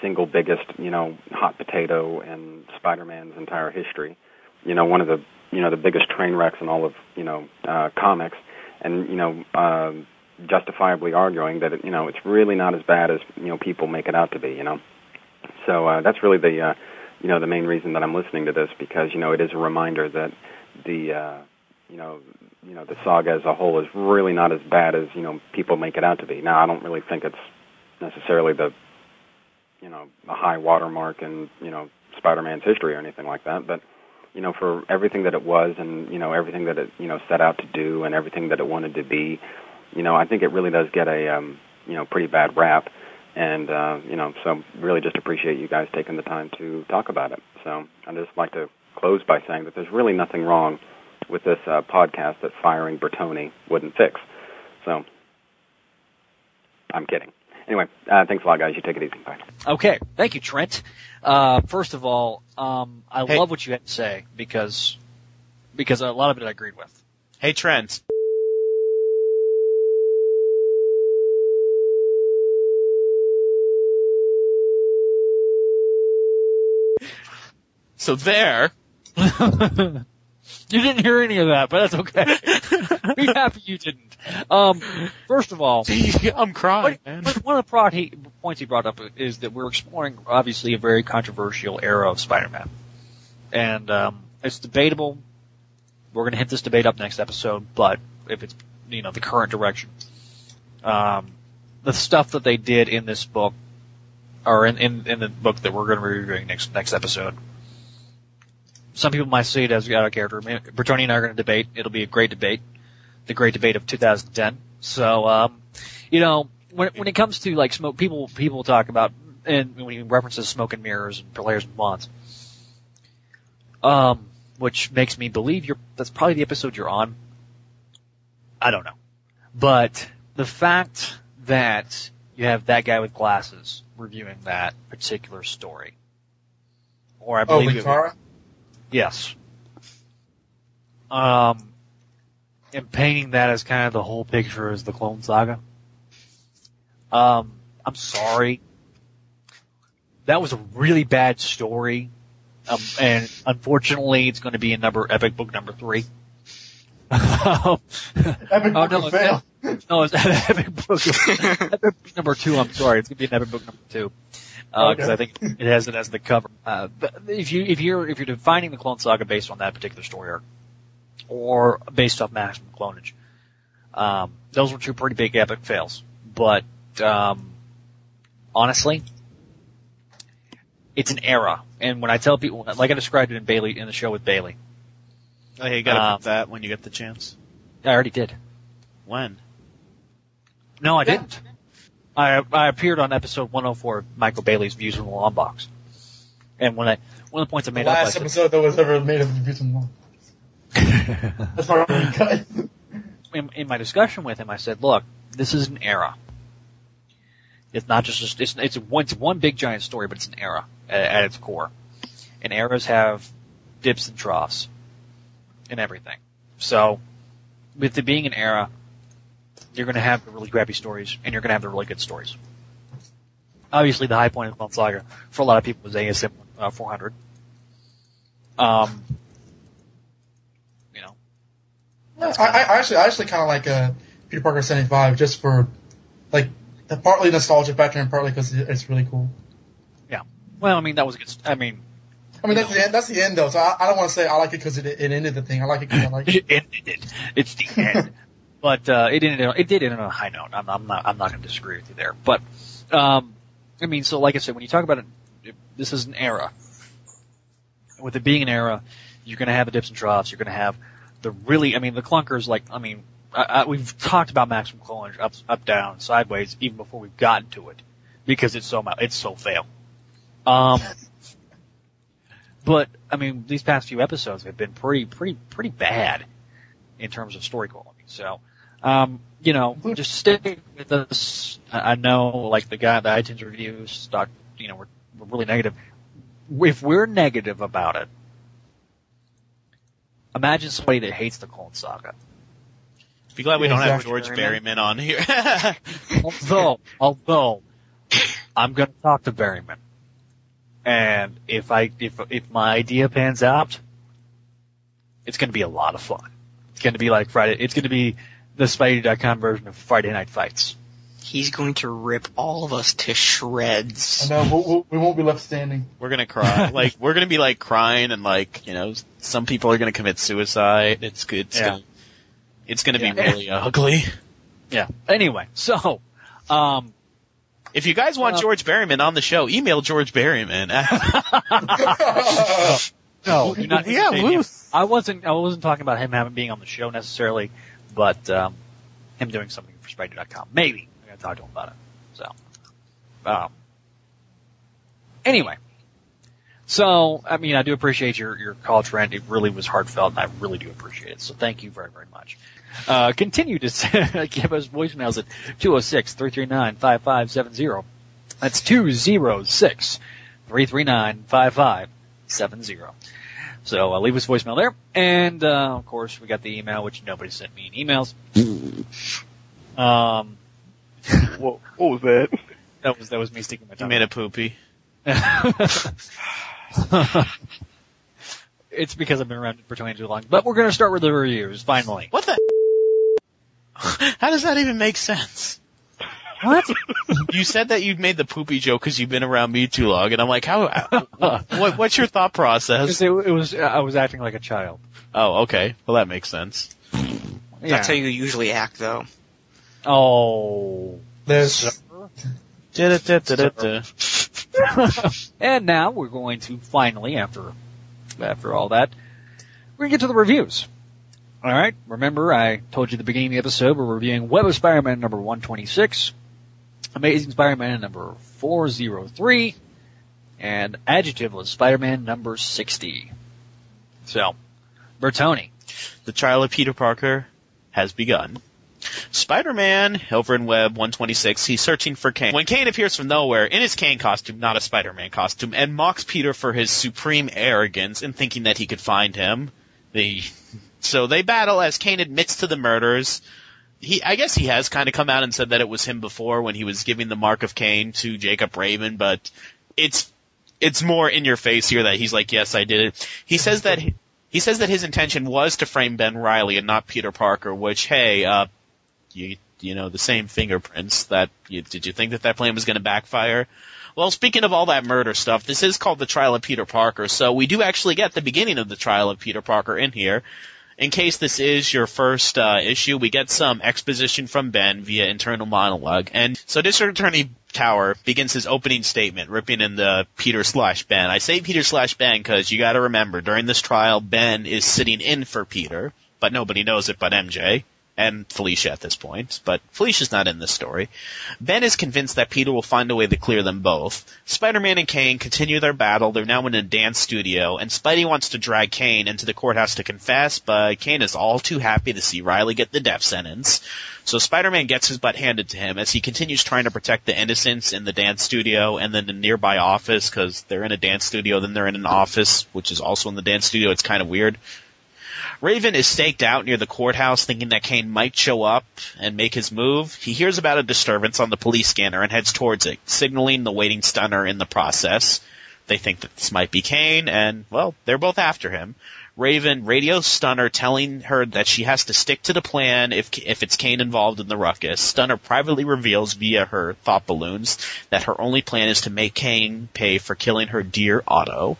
single biggest you know hot potato in Spider-Man's entire history. You know, one of the you know the biggest train wrecks in all of you know uh, comics, and you know. Um, justifiably arguing that it, you know it's really not as bad as you know people make it out to be you know so uh, that's really the uh, you know the main reason that I'm listening to this because you know it is a reminder that the uh, you know you know the saga as a whole is really not as bad as you know people make it out to be. Now I don't really think it's necessarily the you know a high watermark in you know Spider-Man's history or anything like that, but you know for everything that it was and you know everything that it you know set out to do and everything that it wanted to be, you know I think it really does get a um, you know pretty bad rap and uh, you know, so really just appreciate you guys taking the time to talk about it. So I'd just like to close by saying that there's really nothing wrong with this uh, podcast that firing Bertoni wouldn't fix. So I'm kidding. Anyway, uh, thanks a lot, guys. You take it easy. Bye. Okay, thank you, Trent. Uh, first of all, um, I Hey. love what you had to say because because a lot of it I agreed with. Hey Trent. So there. you didn't hear any of that, but that's okay. Be happy you didn't. Um, first of all, I'm crying, man. But one of the prod he, points he brought up is that we're exploring obviously a very controversial era of Spider-Man, and um, it's debatable. We're going to hit this debate up next episode, but if it's you know the current direction, um, the stuff that they did in this book, or in in, in the book that we're going to be reviewing next next episode. Some people might see it as out of character. Bertoni and I are going to debate. It'll be a great debate, the great debate of 2010. So, um, you know, when when it comes to like smoke, people people talk about and when he references smoke and mirrors and players and bonds, um, which makes me believe you're that's probably the episode you're on. I don't know, but the fact that you have that guy with glasses reviewing that particular story, or I Oh, believe it, Linkara? Yes. Um, and painting that as kind of the whole picture is the Clone Saga. Um, I'm sorry. That was a really bad story. Um, and unfortunately, it's going to be in number epic book number three. Um, Epic Oh, book no, fail. no, it's epic book, epic book number two. I'm sorry, it's gonna be an epic book number two because Okay. I think it has it as the cover. Uh, but if you if you're if you're defining the Clone Saga based on that particular story arc, or based off maximum clonage, um, those were two pretty big epic fails. But um, honestly, it's an era, and when I tell people, like I described it in Bailey in the show with Bailey, Oh, you gotta Um, put that when you get the chance. I already did. When? No, I didn't. I I appeared on episode 104 of Michael Bailey's Views from the Long Box. And when I one of the points I The made up, I last said, episode that was ever made of the Beauty Law. That's part of the cut. in, in my discussion with him, I said, "Look, this is an era. It's not just it's it's one, it's one big giant story, but it's an era at, at its core. And eras have dips and troughs and everything. So, with it being an era, you're going to have the really crappy stories, and you're going to have the really good stories. Obviously, the high point of Clone Saga for a lot of people was ASM uh, 400. Um, you know, I, I I actually, I actually kind of like uh, Peter Parker 75 just for, like, the partly nostalgia factor and partly because it's really cool. Yeah. Well, I mean, that was a good. I mean, I mean, that's the end. That's the end, though. So I, I don't want to say I like it because it, it ended the thing. I like it because I like it. it ended. It's the end. But uh, it ended. It did end on a high note. I'm, I'm not. I'm not going to disagree with you there. But um, I mean, so like I said, when you talk about it, this is an era. With it being an era, you're going to have the dips and troughs. You're going to have the really. I mean, the clunkers. Like I mean, I, I, we've talked about maximum clonage, up, up, down, sideways, even before we've gotten to it, because it's so it's so fail. Um, but I mean, these past few episodes have been pretty, pretty, pretty bad in terms of story quality. So, um, you know, just stick with us. I I know, like the guy, the iTunes reviews, stock, you know, we're, we're really negative. If we're negative about it, imagine somebody that hates the Clone Saga. Be glad we don't have Exactly. George Berryman on here. although, although, I'm going to talk to Berryman, and if I if if my idea pans out, it's going to be a lot of fun. It's going to be like Friday. It's going to be the Spidey.com version of Friday Night Fights. He's going to rip all of us to shreds. know we'll, we'll, we won't be left standing. we're gonna cry. Like we're gonna be like crying and like you know some people are gonna commit suicide. It's good. It's Yeah. gonna, it's gonna Yeah. be really ugly. Yeah. Anyway, so, um, If you guys want Well- George Berryman on the show, email George Berryman. no, you're not. Yeah, maybe- Luth. I wasn't. I wasn't talking about him having being on the show necessarily, but um, him doing something for Spidey.com. Maybe I got to talk to him about it. So, Um, anyway, so I mean, I do appreciate your your call, Trent. It really was heartfelt, and I really do appreciate it. So thank you very very much. Uh, continue to give us voicemails at 206-339-5570. That's 206-339-5570. So uh, leave us voicemail there, and uh, of course we got the email, which nobody sent me in emails. Um, What, what was that? that was that was me sticking my You made a poopy. it's because I've been around for 22 long. But we're going to start with the reviews, finally. What the? How does that even make sense? What? You said that you've made the poopy joke because you've been around me too long, and I'm like, how? what, what's your thought process? it, it was, I was acting like a child. Oh, okay. Well, that makes sense. That's how you usually act, though. Oh. There's and now we're going to finally, after, after all that, we're going to get to the reviews. Alright, remember I told you at the beginning of the episode we're reviewing Web of Spider-Man number 126, Amazing Spider-Man number 403, and Adjective was Spider-Man number 60. So, Bertoni. The trial of Peter Parker has begun. Spider-Man, over in Web 126, he's searching for Kaine. When Kaine appears from nowhere, in his Kaine costume, not a Spider-Man costume, and mocks Peter for his supreme arrogance in thinking that he could find him. The, so they battle as Kaine admits to the murders. He, I guess he has kind of come out and said that it was him before when he was giving the mark of Kaine to Jacob Raven, but it's, it's more in your face here that he's like, yes, I did it. He says that, he says that his intention was to frame Ben Reilly and not Peter Parker, which, hey, uh, you, you know, the same fingerprints that, you, did you think that that plan was going to backfire? Well, speaking of all that murder stuff, this is called the trial of Peter Parker, so we do actually get the beginning of the trial of Peter Parker in here. In case this is your first uh, issue, we get some exposition from Ben via internal monologue. And so District Attorney Tower begins his opening statement, ripping in the Peter slash Ben. I say Peter slash Ben because you gotta remember, during this trial, Ben is sitting in for Peter, but nobody knows it but MJ. And Felicia at this point, but Felicia's not in this story. Ben is convinced that Peter will find a way to clear them both. Spider-Man and Kaine continue their battle. They're now in a dance studio, and Spidey wants to drag Kaine into the courthouse to confess, but Kaine is all too happy to see Reilly get the death sentence. So Spider-Man gets his butt handed to him as he continues trying to protect the innocents in the dance studio and then the nearby office, because they're in a dance studio, then they're in an office, which is also in the dance studio. It's kind of weird. Raven is staked out near the courthouse thinking that Kaine might show up and make his move. He hears about a disturbance on the police scanner and heads towards it, signaling the waiting stunner in the process. They think that this might be Kaine and, well, they're both after him. Raven radios Stunner telling her that she has to stick to the plan if, if it's Kaine involved in the ruckus. Stunner privately reveals via her thought balloons that her only plan is to make Kaine pay for killing her dear Otto.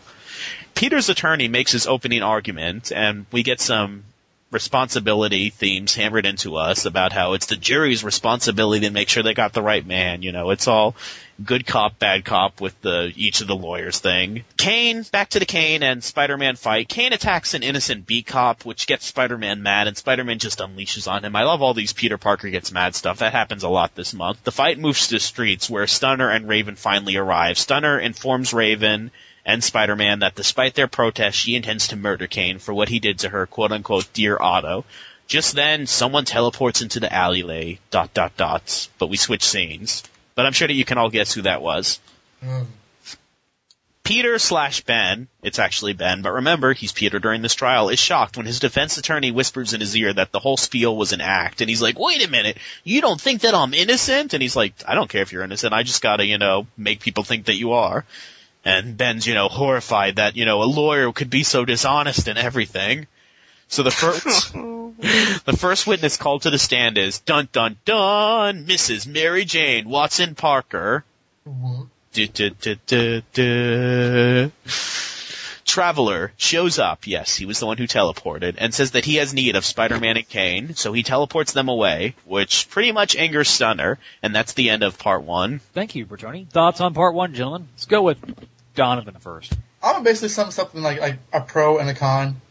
Peter's attorney makes his opening argument, and we get some responsibility themes hammered into us about how it's the jury's responsibility to make sure they got the right man. You know, it's all good cop, bad cop with the each of the lawyers thing. Kaine, back to the Kaine and Spider-Man fight. Kaine attacks an innocent B cop, which gets Spider-Man mad, and Spider-Man just unleashes on him. I love all these Peter Parker gets mad stuff. That happens a lot this month. The fight moves to the streets where Stunner and Raven finally arrive. Stunner informs Raven and Spider-Man that despite their protest, she intends to murder Kaine for what he did to her quote unquote dear Otto. Just then, someone teleports into the alleyway, dot dot dots, but we switch scenes. But I'm sure that you can all guess who that was. Mm. Peter slash Ben, it's actually Ben, but remember, he's Peter during this trial, is shocked when his defense attorney whispers in his ear that the whole spiel was an act. And he's like, wait a minute, you don't think that I'm innocent? And he's like, I don't care if you're innocent, I just gotta, you know, make people think that you are. And Ben's, you know, horrified that, you know, a lawyer could be so dishonest and everything. So the first, the first witness called to the stand is dun dun dun, Mrs. Mary Jane Watson Parker. What? Du, du, du, du, du. Traveler shows up, yes, he was the one who teleported, and says that he has need of Spider-Man and Kaine, so he teleports them away, which pretty much angers Stunner, and that's the end of part one. Thank you, Bertoni. Thoughts on part one, gentlemen? Let's go with Donovan first. I'm gonna basically sum something like, like a pro and a con.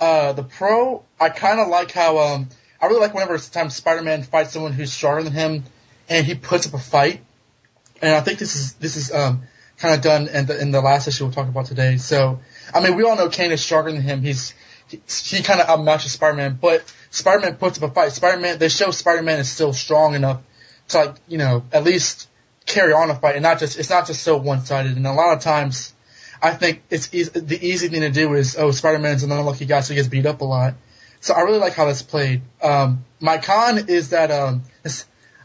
Uh, the pro, I kind of like how um, I really like whenever sometimes Spider-Man fights someone who's stronger than him, and he puts up a fight. and I think this is this is um, kind of done in the in the last issue we'll talk about today. So, I mean, we all know Kaine is stronger than him. He's he, he kind of outmatches Spider-Man, but Spider-Man puts up a fight. Spider-Man, they show Spider-Man is still strong enough to like you know at least carry on a fight, and not just it's not just so one-sided. And a lot of times, I think it's easy, the easy thing to do is oh Spider-Man's an unlucky guy, so he gets beat up a lot. So I really like how that's played. Um, my con is that um,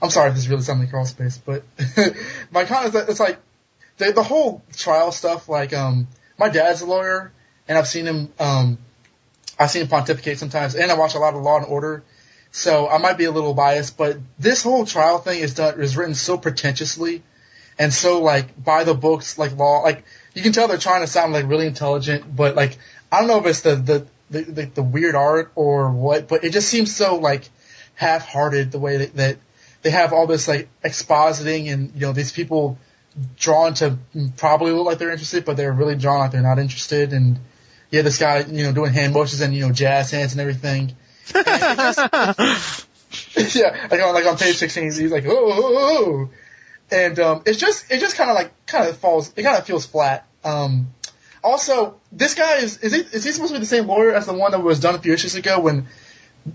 I'm sorry if this really sounds like crawl space, but my con is that it's like the the whole trial stuff. Like um, my dad's a lawyer, and I've seen him um, I've seen him pontificate sometimes, and I watch a lot of Law and Order. So I might be a little biased, but this whole trial thing is done is written so pretentiously and so like by the books like law like you can tell they're trying to sound like really intelligent, but like I don't know if it's the the the, the, the weird art or what, but it just seems so like half-hearted the way that, that they have all this like expositing and you know these people drawn to probably look like they're interested, but they're really drawn like they're not interested. And yeah, this guy you know doing hand motions and you know jazz hands and everything. Yeah, like on like on page sixteen, he's like oh, oh, oh. and um, it's just it just kind of like kind of falls. It kind of feels flat. Um, also, this guy is is he, is he supposed to be the same lawyer as the one that was done a few issues ago when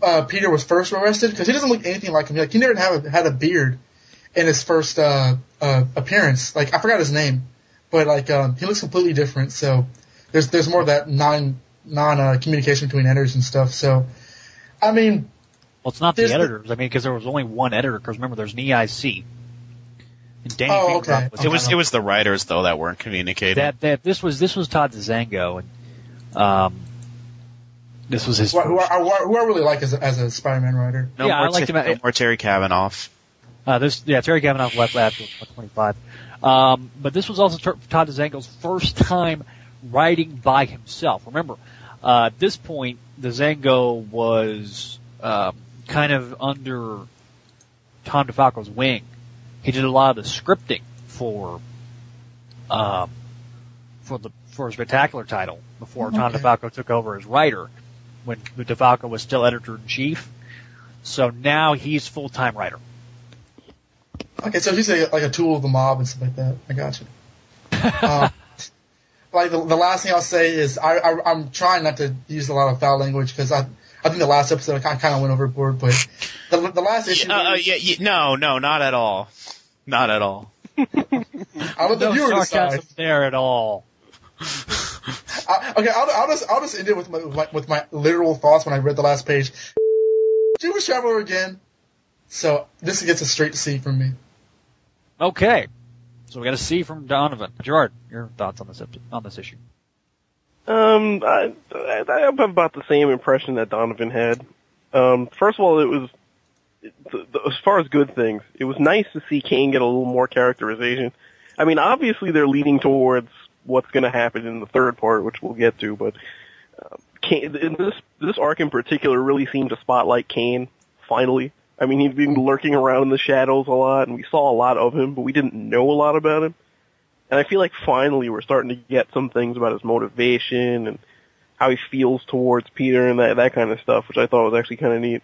uh, Peter was first arrested? Because he doesn't look anything like him. Like he never had a, had a beard in his first uh, uh, appearance. Like I forgot his name, but like um, he looks completely different. So there's there's more of that non non uh, communication between editors and stuff. So I mean, Well, it's not the There's the- editors. I mean, because there was only one editor. Because remember, there's an EIC. And Danny Oh, okay. was It was it was the writers though that weren't communicating. that that this was this was Todd Dezago and um this was his who, I- who. I, who I- who I really like as a, as a Spider-Man writer. no yeah, more I liked Ter- him at- no more Terry Kavanagh. Uh, this yeah Terry Kavanagh left after 25, um, but this was also Ter- Todd Dezago's first time writing by himself. Remember, uh, at this point, Dezago was um, kind of under Tom DeFalco's wing. He did a lot of the scripting for um, for the for a spectacular title before Tom DeFalco took over as writer when DeFalco was still editor in chief. So now he's full time writer. Okay, so he's a, like a tool of the mob and stuff like that. I got you. um, like the, the last thing I'll say is I, I I'm trying not to use a lot of foul language because I I think the last episode I kind of went overboard, but the the last issue Uh, uh, yeah, yeah, no, no, not at all. Not at all. I'll let the no viewer sarcasm decide. there at all. I, okay, I'll, I'll just I'll just end it with my, with my with my literal thoughts when I read the last page. Jewish traveler again. So this gets a straight C from me. Okay. So we got to see from Donovan. Gerard, your thoughts on this on this issue? Um, I, I have about the same impression that Donovan had. Um, first of all, it was the, the, as far as good things, it was nice to see Kaine get a little more characterization. I mean, obviously they're leading towards what's going to happen in the third part, which we'll get to. But uh, Kaine, this this arc in particular really seemed to spotlight Kaine. Finally, I mean, he'd been lurking around in the shadows a lot, and we saw a lot of him, but we didn't know a lot about him. And I feel like finally we're starting to get some things about his motivation and how he feels towards Peter and that that kind of stuff, which I thought was actually kind of neat.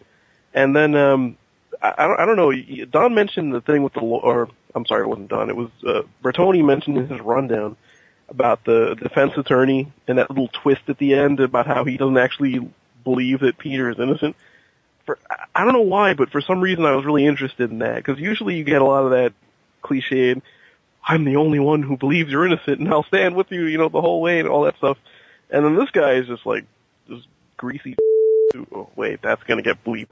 And then um, I, I don't know. Don mentioned the thing with the or I'm sorry, it wasn't Don. It was uh, Bertoni mentioned in his rundown about the defense attorney and that little twist at the end about how he doesn't actually believe that Peter is innocent. For I- don't know why, but for some reason I was really interested in that because usually you get a lot of that cliched. I'm the only one who believes you're innocent, and I'll stand with you, you know, the whole way and all that stuff. And then this guy is just like this greasy. Oh, wait, that's gonna get bleep.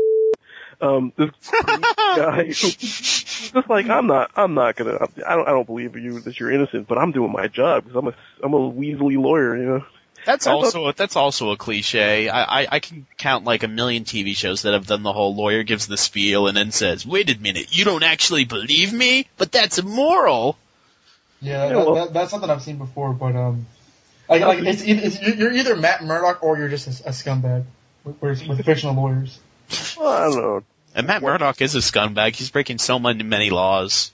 Um, this guy, just like I'm not, I'm not gonna, I don't, I don't believe you that you're innocent, but I'm doing my job because I'm a, I'm a weaselly lawyer, you know. That's I thought- also that's also a cliche. I, I I can count like a million TV shows that have done the whole lawyer gives the spiel and then says, "Wait a minute, you don't actually believe me, but that's immoral." Yeah, Yeah, that, well- that, that's something I've seen before, but um, like like it's, it's you're either Matt Murdock or you're just a, a scumbag with, with with fictional lawyers. Well, I don't know, And Matt Murdock is a scumbag. He's breaking so many many laws.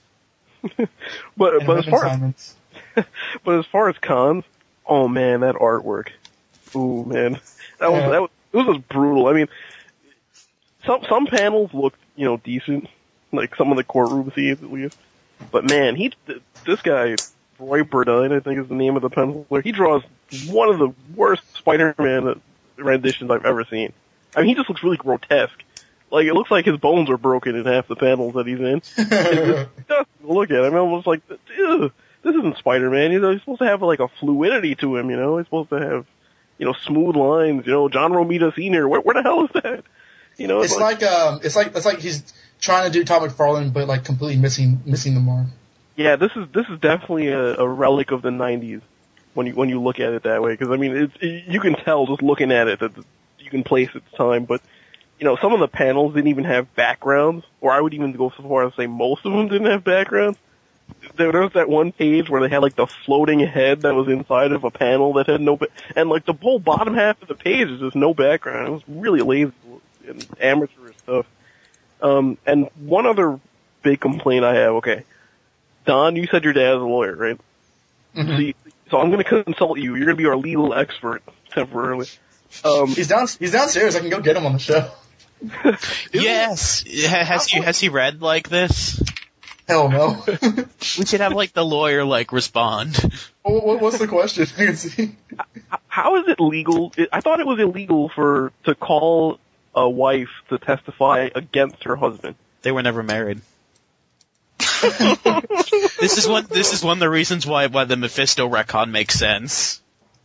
but And but as far as Simons. But as far as cons, oh man, that artwork. Ooh man, that was that was, it was just brutal. I mean, some some panels looked you know decent, like some of the courtroom scenes at least. But man, he this guy Roy Burdine, I think is the name of the penciler. He draws one of the worst Spider-Man renditions I've ever seen. I mean, he just looks really grotesque. Like it looks like his bones are broken in half the panels that he's in. just look at him. I'm almost like, Ew, this isn't Spider-Man. You know, he's supposed to have like a fluidity to him. You know, he's supposed to have, you know, smooth lines. You know, John Romita Sr. Where, where the hell is that? You know, It's like um, it's like it's like he's trying to do Todd McFarlane, but like completely missing missing the mark. Yeah, this is this is definitely a, a relic of the '90s when you when you look at it that way. Because I mean, it's you can tell just looking at it that you can place its time. But you know, some of the panels didn't even have backgrounds, or I would even go so far as to say most of them didn't have backgrounds. There, there was that one page where they had like the floating head that was inside of a panel that had no, ba- and like the whole bottom half of the page is just no background. It was really lazy and amateurish stuff. Um, and one other big complaint I have, okay, Don, you said your dad's a lawyer, right? Mhm. So, you, so I'm going to consult you. You're going to be our legal expert temporarily. Um, He's down. He's downstairs. I can go get him on the show. Yes. Has he has he read like this? Hell no. We should have like the lawyer like respond. what, what- what's the question? I can see. how is it legal? I thought it was illegal for to call a wife to testify against her husband. They were never married. this is one. This is one of the reasons why why the Mephisto retcon makes sense.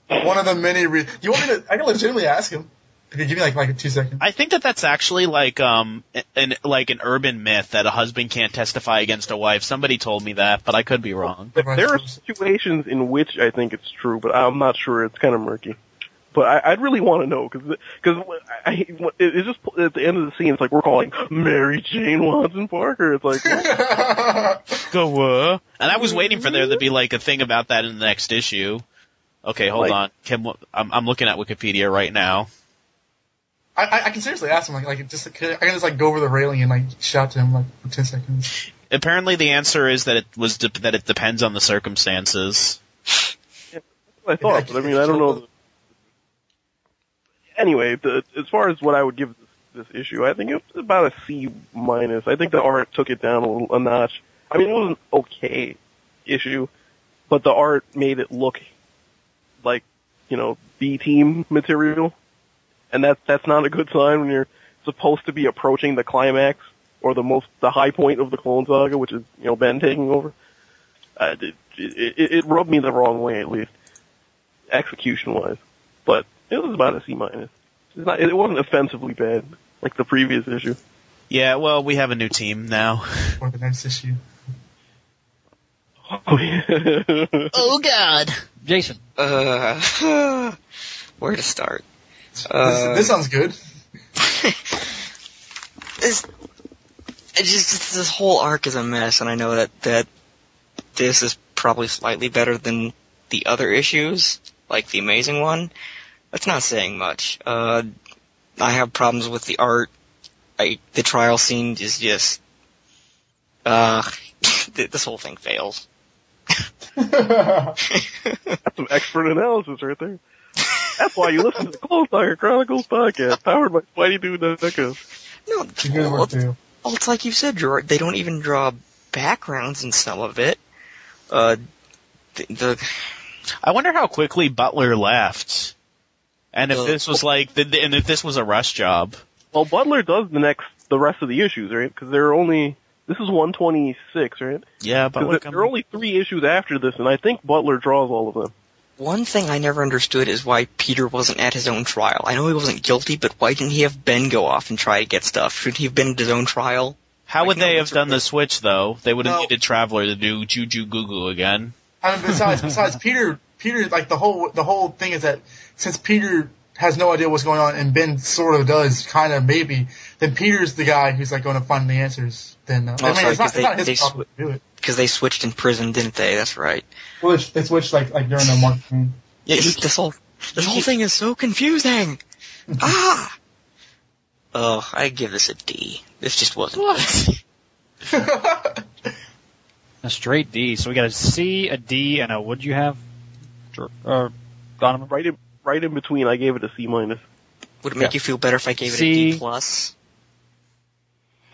One of the many. Re- you want me to? I can legitimately ask him. If you give me like like two seconds. I think that that's actually like um an like an urban myth that a husband can't testify against a wife. Somebody told me that, but I could be wrong. There are situations in which I think it's true, but I'm not sure. It's kind of murky. But I, I'd really want to know because because I, I it's just at the end of the scene, it's like we're calling Mary Jane Watson Parker. It's like Go uh. And I was waiting for there to be like a thing about that in the next issue. Okay, hold Like- on. Kim, I'm, I'm looking at Wikipedia right now. I, I, I can seriously ask him like like just I can just like go over the railing and like shout to him like for ten seconds. Apparently, the answer is that it was de- that it depends on the circumstances. I thought, but I mean, I don't know. Anyway, the, as far as what I would give this, this issue, I think it's about a C minus. I think the art took it down a little a notch. I mean, it was an okay issue, but the art made it look like you know B team material, and that's that's not a good sign when you're supposed to be approaching the climax or the most the high point of the Clone Saga, which is you know Ben taking over. Uh, it, it, it rubbed me the wrong way at least, execution wise, but it was about a C minus. It's not. It wasn't offensively bad like the previous issue. Yeah, well, we have a new team now. For the next issue. Oh yeah. Oh God! Jason. Uh, where to start? This, Uh, this sounds good. this, it just this whole arc is a mess, and I know that that this is probably slightly better than the other issues, like the Amazing one. That's not saying much. Uh, I have problems with the art. I the trial scene is just, uh, th- this whole thing fails. That's some expert analysis right there. That's why you listen to the Clone Saga Chronicles podcast, powered by SpideyDude.com. No, Good well, work, too. Well, it's like you said, George. They don't even draw backgrounds in some of it. Uh, the, the I wonder how quickly Butler left, and if Uh, this was like, the, and if this was a rush job. Well, Butler does the next, the rest of the issues, right? Because there are only, this is 126, right? Yeah, 'Cause Butler. there are only three issues after this, and I think Butler draws all of them. One thing I never understood is why Peter wasn't at his own trial. I know he wasn't guilty, but why didn't he have Ben go off and try to get stuff? Shouldn't he have been at his own trial? How would Like, no, they have done the switch though? They would have No. needed Traveler to do Juju Goo Goo again. I mean, besides, besides Peter, Peter, like the whole, the whole thing is that since Peter has no idea what's going on and Ben sort of does, kind of maybe, then Peter's the guy who's like going to find the answers. Then uh, I mean, sorry, it's not, 'cause it's not they- his they problem to do it. Because they switched in prison, didn't they? That's right. Well, it's, it's which like like during the marketing. Yeah, This, this whole this whole thing is so confusing. ah. Oh, I give this a D. This just wasn't. A straight D. So we got a C, a D, and a what'd you have? Dr- Uh, Donovan? Right in, right in between, I gave it a C minus. Would it make Yeah. you feel better if I gave it a C. D plus?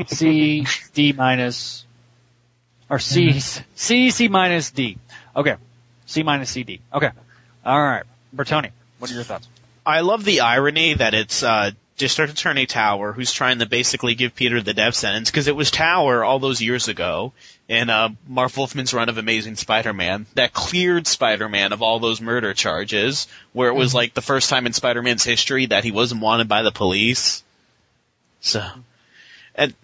C, D minus, Or C, C, C minus D. Okay. C minus C, D. Okay. Alright. Bertoni, what are your thoughts? I love the irony that it's uh, District Attorney Tower who's trying to basically give Peter the death sentence because it was Tower all those years ago in uh, Marv Wolfman's run of Amazing Spider-Man that cleared Spider-Man of all those murder charges, where it was like the first time in Spider-Man's history that he wasn't wanted by the police. So, and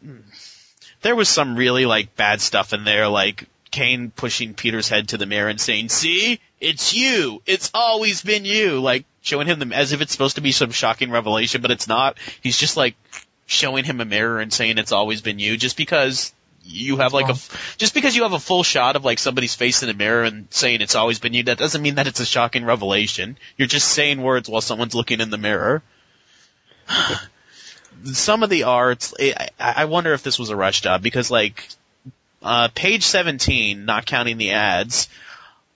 there was some really like bad stuff in there, like Kane pushing Peter's head to the mirror and saying, "See, it's you. It's always been you." Like showing him the, as if it's supposed to be some shocking revelation, but it's not. He's just like showing him a mirror and saying, "It's always been you," just because you have like a just because you have a full shot of like somebody's face in a mirror and saying it's always been you that doesn't mean that it's a shocking revelation you're just saying words while someone's looking in the mirror some of the arts, I, I wonder if this was a rush job because like, uh, page 17, not counting the ads,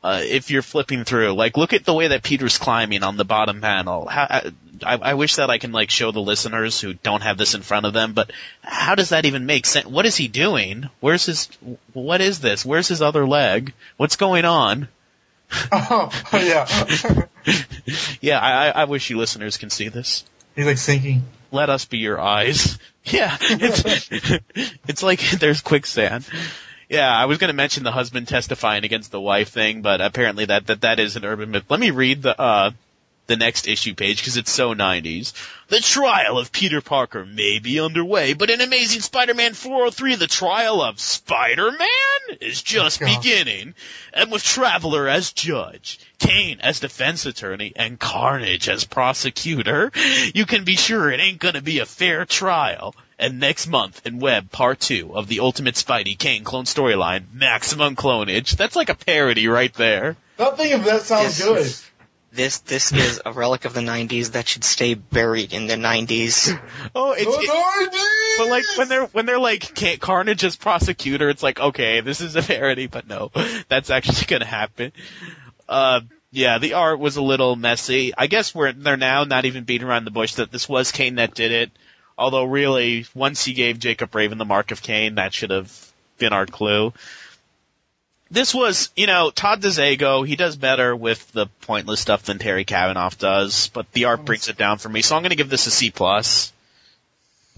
uh, if you're flipping through, like look at the way that Peter's climbing on the bottom panel. How, I, I wish that I can like show the listeners who don't have this in front of them, but how does that even make sense? What is he doing? Where's his, what is this? Where's his other leg? What's going on? Oh, yeah. yeah, I, I wish you listeners can see this. He's like sinking. Let us be your eyes. Yeah, it's, it's like there's quicksand. Yeah, I was going to mention the husband testifying against the wife thing, but apparently that that that is an urban myth. Let me read the uh the next issue page because it's so 90s. The trial of Peter Parker may be underway, but in Amazing Spider-Man 403, the trial of Spider-Man is just God. beginning. And with Traveler as judge, Kaine as defense attorney, and Carnage as prosecutor, you can be sure it ain't gonna be a fair trial. And next month in Web Part 2 of the Ultimate Spidey Kaine clone storyline, Maximum Clonage. That's like a parody right there. Nothing of that sounds Yes. good. This this is a relic of the '90s that should stay buried in the '90s. Oh, it's, Oh, it- no, but like when they're when they're like Ca- Carnage as prosecutor, it's like okay, this is a parody, but no, that's actually gonna happen. Uh, yeah, the art was a little messy. I guess we're they're now not even beating around the bush that this was Kaine that did it. Although really, once he gave Jacob Raven the mark of Kaine, that should have been our clue. This was, you know, Todd DeZago, he does better with the pointless stuff than Terry Kavanagh does, but the art brings it down for me, so I'm gonna give this a C plus.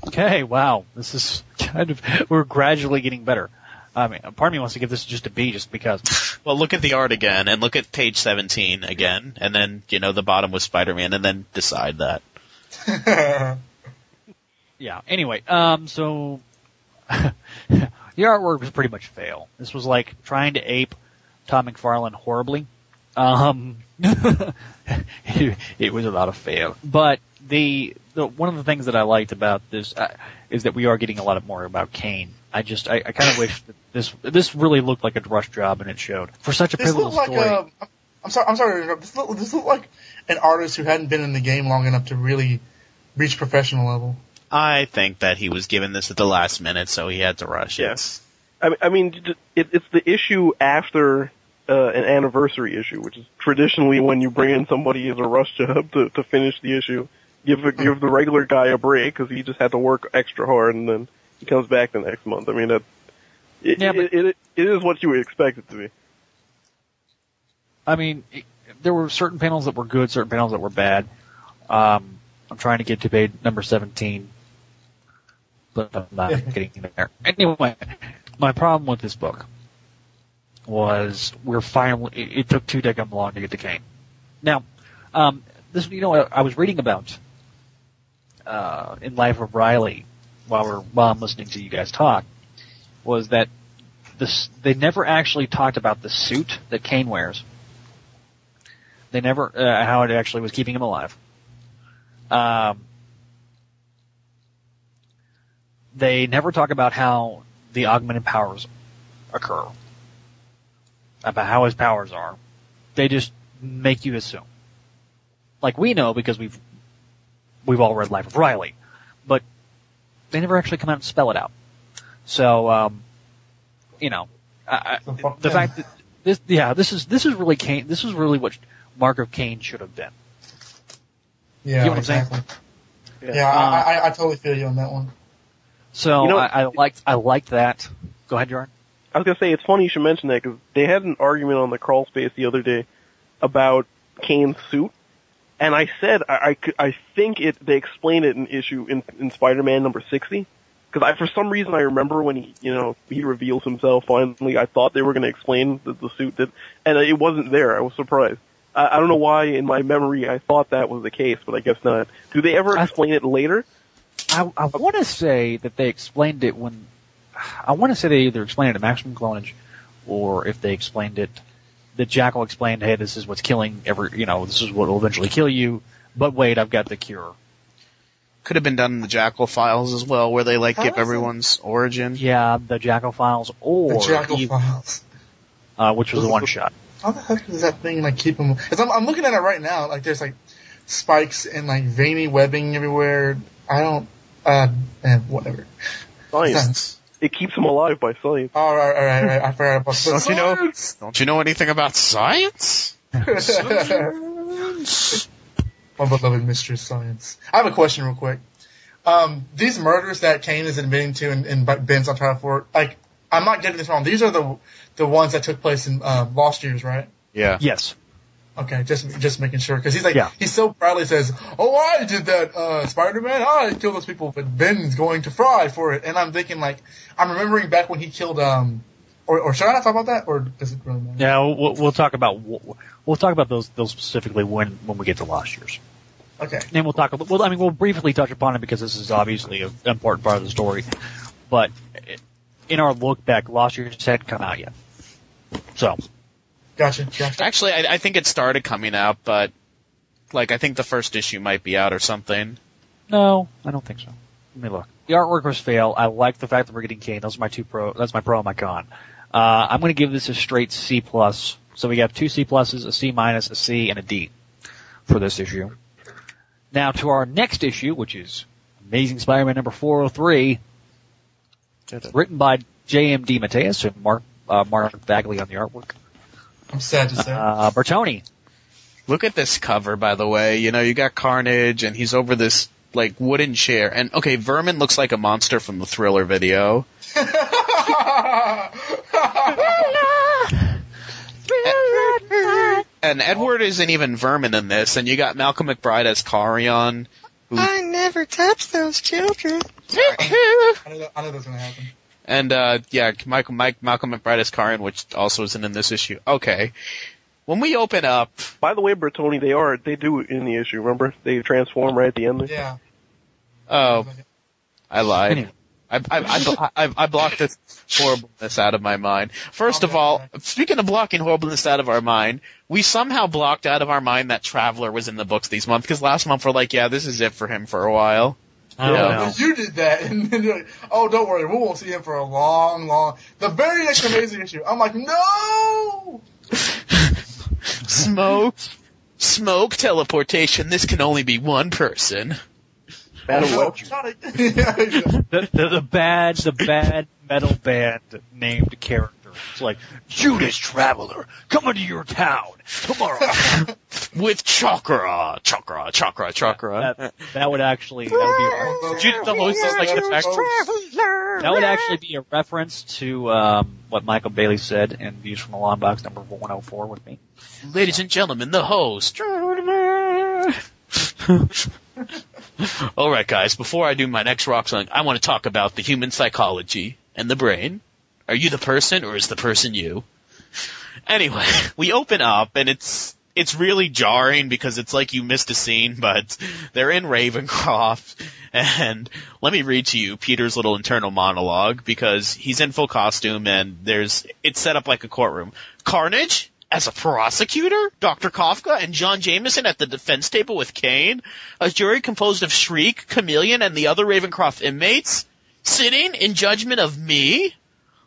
Okay, wow. This is kind of, we're gradually getting better. I mean, part of me wants to give this just a B just because. Well, look at the art again, and look at page 17 again, and then, you know, the bottom was Spider-Man, and then decide that. Yeah, anyway, um, so, the artwork was pretty much fail. This was like trying to ape Tom McFarlane horribly. Um, it, it was about a fail. But the, the, one of the things that I liked about this, uh, is that we are getting a lot more about Kaine. I just, I, I kind of wish that this, this really looked like a rush job and it showed. For such a This pivotal like story. a. I'm sorry. I'm sorry to interrupt. This looked, this looked like an artist who hadn't been in the game long enough to really reach professional level. I think that he was given this at the last minute, so he had to rush it. Yes. I mean, I mean, it, it's the issue after uh, an anniversary issue, which is traditionally when you bring in somebody as a rush job to, to finish the issue. Give the, give the regular guy a break because he just had to work extra hard, and then he comes back the next month. I mean, that it, Yeah, but- it, it, it is what you would expect it to be. I mean, it, there were certain panels that were good, certain panels that were bad. Um, I'm trying to get to page number 17, but I'm not getting there. Anyway, my problem with this book was we're finally, it, took two decades long to get to Kaine. Now, um, this, you know, I, I was reading about, uh, in Life of Reilly while we're, while I'm listening to you guys talk, was that this, they never actually talked about the suit that Kaine wears. They never uh, how it actually was keeping him alive. Um, they never talk about how the augmented powers occur, about how his powers are. They just make you assume. Like we know because we've we've all read Life of Reilly, but they never actually come out and spell it out. So, um, you know, I, I, the fact that this, yeah, this is this is really Kaine. This is really what Mark of Kaine should have been. Yeah, You know what I'm saying? exactly. Yeah. Yeah, I, I, I totally feel you on that one. So You know- I, I liked I liked that. Go ahead, Jordan. I was gonna say it's funny you should mention that because they had an argument on the crawl space the other day about Kaine's suit, and I said I I, I think it they explained it in issue in, in Spider-Man number sixty. Because I, for some reason, I remember when he, you know, he reveals himself finally. I thought they were going to explain the, the suit that, and it wasn't there. I was surprised. I, I don't know why in my memory I thought that was the case, but I guess not. Do they ever explain it later? I, I want to say that they explained it when, I want to say they either explained it at Maximum Clonage, or if they explained it, that Jackal explained, hey, this is what's killing every, you know, this is what will eventually kill you, but wait, I've got the cure. Could have been done in the Jackal files as well, where they like How give does it- everyone's origin. Yeah, the Jackal files, or, The Jackal even- Files. uh, which was the one shot. How the heck does that thing like keep them? Cause I'm, I'm looking at it right now. Like there's like spikes and like veiny webbing everywhere. I don't. Uh, eh, whatever. Science. it keeps him alive by science. All right, all right, all right. I forgot about the Don't you know- Don't you know anything about science? My beloved Mistress Science. I have a question real quick. Um, these murders that Kaine is admitting to and, and Ben's on trial for, like, I'm not getting this wrong. These are the the ones that took place in uh, Lost Years, right? Yeah. Yes. Okay, just just making sure because he's like Yeah. he so proudly says, "Oh, I did that, uh, Spider-Man. I killed those people, but Ben's going to fry for it." And I'm thinking like I'm remembering back when he killed um, or or should I not talk about that or does it really matter? Yeah, we'll, we'll talk about we'll talk about those those specifically when when we get to last year's. Okay. And we'll talk. About, well, I mean, we'll briefly touch upon it because this is obviously an important part of the story. But in our look back, Lost Year's hadn't come out yet. So Gotcha. Gotcha. Actually, I, I think it started coming out, but like I think the first issue might be out or something. no, I don't think so. Let me look. The artwork was fail. I like the fact that we're getting Kaine. Those are my two pro. That's my pro and my con. Uh, I'm going to give this a straight C plus. So we have two C pluses, a C minus, a C, and a D for this issue. Now to our next issue, which is Amazing Spider-Man number 403, written by J.M. DeMatteis and Mark uh, Mark Bagley on the artwork. I'm sad to say. Uh, Bertoni. Look at this cover, by the way. You know, you got Carnage, and he's over this like wooden chair. And okay, Vermin looks like a monster from the Thriller video. And Edward isn't even Vermin in this. And you got Malcolm McBride as Carrion. I never touched those children. I knew that, I knew that was gonna happen. And uh yeah, Michael Mike Malcolm McBride as Carrion, which also isn't in this issue. Okay. When we open up, By the way, Bertoni, they are they do it in the issue. Remember, they transform right at the end. There. Yeah. oh, I lied. Anyway. I, I, I, I, I blocked this horribleness out of my mind. First of all, speaking of blocking horribleness out of our mind, we somehow blocked out of our mind that Traveler was in the books these months, because last month we're like, yeah, this is it for him for a while. I don't Yeah. know. You did that, and then you're like, oh, don't worry, we won't see him for a long, long. The very next amazing issue, I'm like, no. Smoke, smoke teleportation, this can only be one person. Madam No, Welch. Yeah, the, the, the bad, the bad metal band named character. It's like Judas Traveler coming to your town tomorrow. With chakra, chakra, chakra, chakra. that, that would actually that would be Judas the host is like the fact that would actually be a reference to um, what Michael Bailey said in Views from the Long Box number 104 with me. Ladies and gentlemen, the host. Alright guys, before I do my next rock song, I want to talk about the human psychology and the brain. Are you the person or is the person you? Anyway, we open up and it's it's really jarring because it's like you missed a scene, but they're in Ravencroft and let me read to you Peter's little internal monologue because he's in full costume and there's it's set up like a courtroom. Carnage as a prosecutor, Dr. Kafka and John Jameson at the defense table with Kaine, a jury composed of Shriek, Chameleon, and the other Ravencroft inmates, sitting in judgment of me?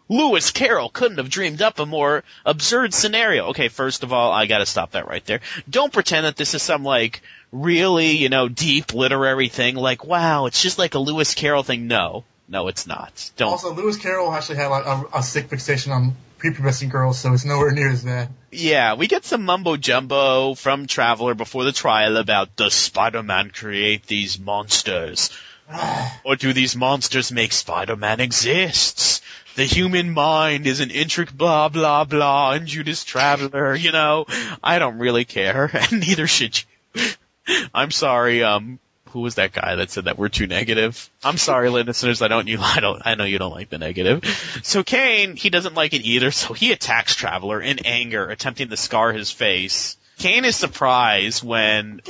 Lewis Carroll couldn't have dreamed up a more absurd scenario. Okay, first of all, I gotta stop that right there. Don't pretend that this is some like really, you know, deep literary thing like, wow, it's just like a Lewis Carroll thing. No. No, it's not. Don't. Also, Lewis Carroll actually had like a, a sick fixation on prepubescent girls, so it's nowhere near as bad. Yeah, we get some mumbo jumbo from Traveler before the trial about does Spider-Man create these monsters? or do these monsters make Spider-Man exist? The human mind is an intricate blah blah blah and Judas Traveler, you know. I don't really care, and neither should you. I'm sorry, um, who was that guy that said that we're too negative? I'm sorry, listeners. I don't you I don't I know you don't like the negative. So Kaine, he doesn't like it either, so he attacks Traveler in anger, attempting to scar his face. Kaine is surprised when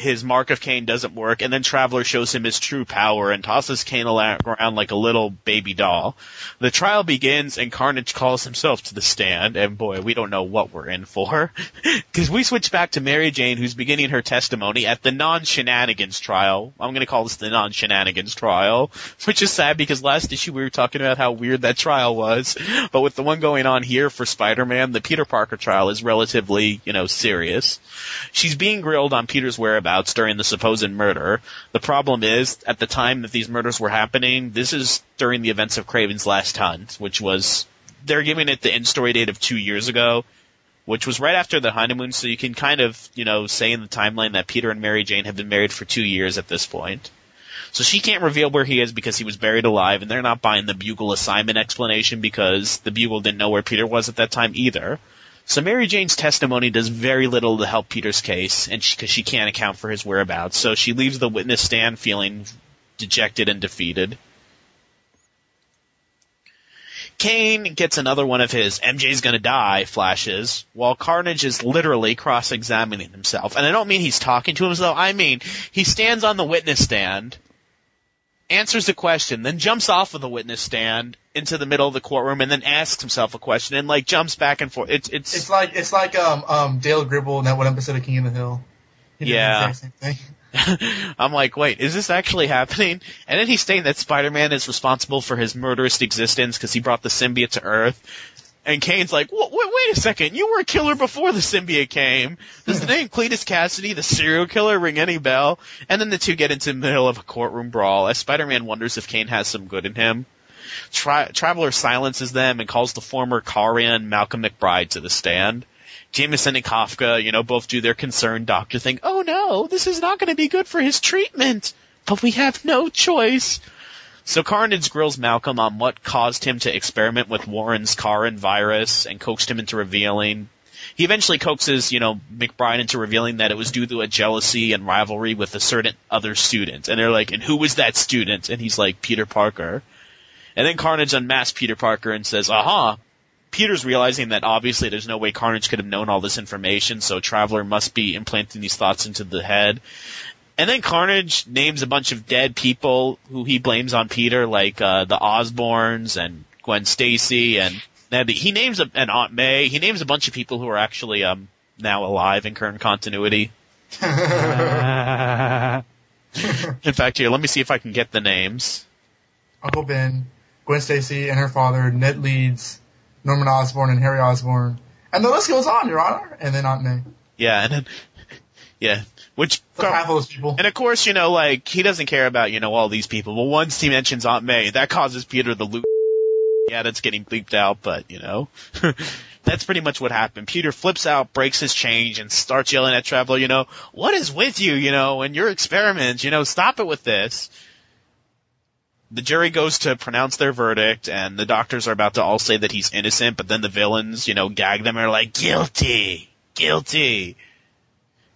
his mark of Kaine doesn't work, and then Traveler shows him his true power and tosses Kaine around like a little baby doll. The trial begins, and Carnage calls himself to the stand, and boy, we don't know what we're in for. Because we switch back to Mary Jane, who's beginning her testimony at the non-shenanigans trial. I'm going to call this the non-shenanigans trial, which is sad because last issue we were talking about how weird that trial was, but with the one going on here for Spider-Man, the Peter Parker trial is relatively, you know, serious. She's being grilled on Peter's whereabouts during the supposed murder. The problem is, at the time that these murders were happening, this is during the events of Kraven's Last Hunt, which was, they're giving it the in-story date of two years ago, which was right after the honeymoon, so you can kind of, you know, say in the timeline that Peter and Mary Jane have been married for two years at this point. So she can't reveal where he is because he was buried alive, and they're not buying the Bugle assignment explanation because the Bugle didn't know where Peter was at that time either. So Mary Jane's testimony does very little to help Peter's case, and because she, she can't account for his whereabouts, so she leaves the witness stand feeling dejected and defeated. Kaine gets another one of his MJ's gonna die flashes, while Carnage is literally cross-examining himself. And I don't mean he's talking to himself, I mean he stands on the witness stand, answers a question, then jumps off of the witness stand into the middle of the courtroom, and then asks himself a question, and like jumps back and forth. It's it's It's like it's like um um Dale Gribble in that one episode of King of the Hill. Yeah. I'm like, wait, is this actually happening? And then he's saying that Spider-Man is responsible for his murderous existence because he brought the symbiote to Earth. And Kaine's like, wait, wait a second, you were a killer before the symbiote came. Does the name Cletus Kasady, the serial killer, ring any bell? And then the two get into the middle of a courtroom brawl as Spider-Man wonders if Kaine has some good in him. Tra- Traveler silences them and calls the former Carrion Malcolm McBride to the stand. Jameson and Kafka, you know, both do their concerned doctor thing. Oh no, this is not going to be good for his treatment. But we have no choice. So Carnage grills Malcolm on what caused him to experiment with Warren's Carrion virus and coaxed him into revealing. He eventually coaxes, you know, McBride into revealing that it was due to a jealousy and rivalry with a certain other student. And they're like, and who was that student? And he's like, Peter Parker. And then Carnage unmasks Peter Parker and says, aha, Peter's realizing that obviously there's no way Carnage could have known all this information, so Traveler must be implanting these thoughts into the head. And then Carnage names a bunch of dead people who he blames on Peter, like uh, the Osborns and Gwen Stacy, and and he names a, an Aunt May. He names a bunch of people who are actually um, now alive in current continuity. In fact, here, let me see if I can get the names. Uncle Ben, Gwen Stacy and her father, Ned Leeds, Norman Osborn and Harry Osborn. And the list goes on, Your Honor. And then Aunt May. Yeah, and then yeah, which half those people. And of course, you know, like he doesn't care about you know all these people. But once he mentions Aunt May, that causes Peter to lose. Yeah, that's getting bleeped out, but you know, that's pretty much what happened. Peter flips out, breaks his change, and starts yelling at Traveler. You know, what is with you? You know, and your experiments. You know, stop it with this. The jury goes to pronounce their verdict, and the doctors are about to all say that he's innocent, but then the villains, you know, gag them and are like, guilty, guilty.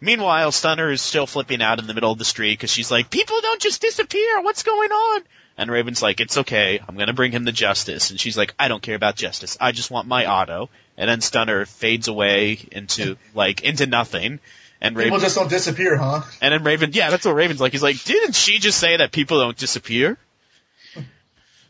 Meanwhile, Stunner is still flipping out in the middle of the street because she's like, people don't just disappear. What's going on? And Raven's like, it's okay. I'm going to bring him to justice. And she's like, I don't care about justice. I just want my auto. And then Stunner fades away into, like, into nothing. And People just don't disappear, huh? and then Raven, yeah, that's what Raven's like. He's like, didn't she just say that people don't disappear?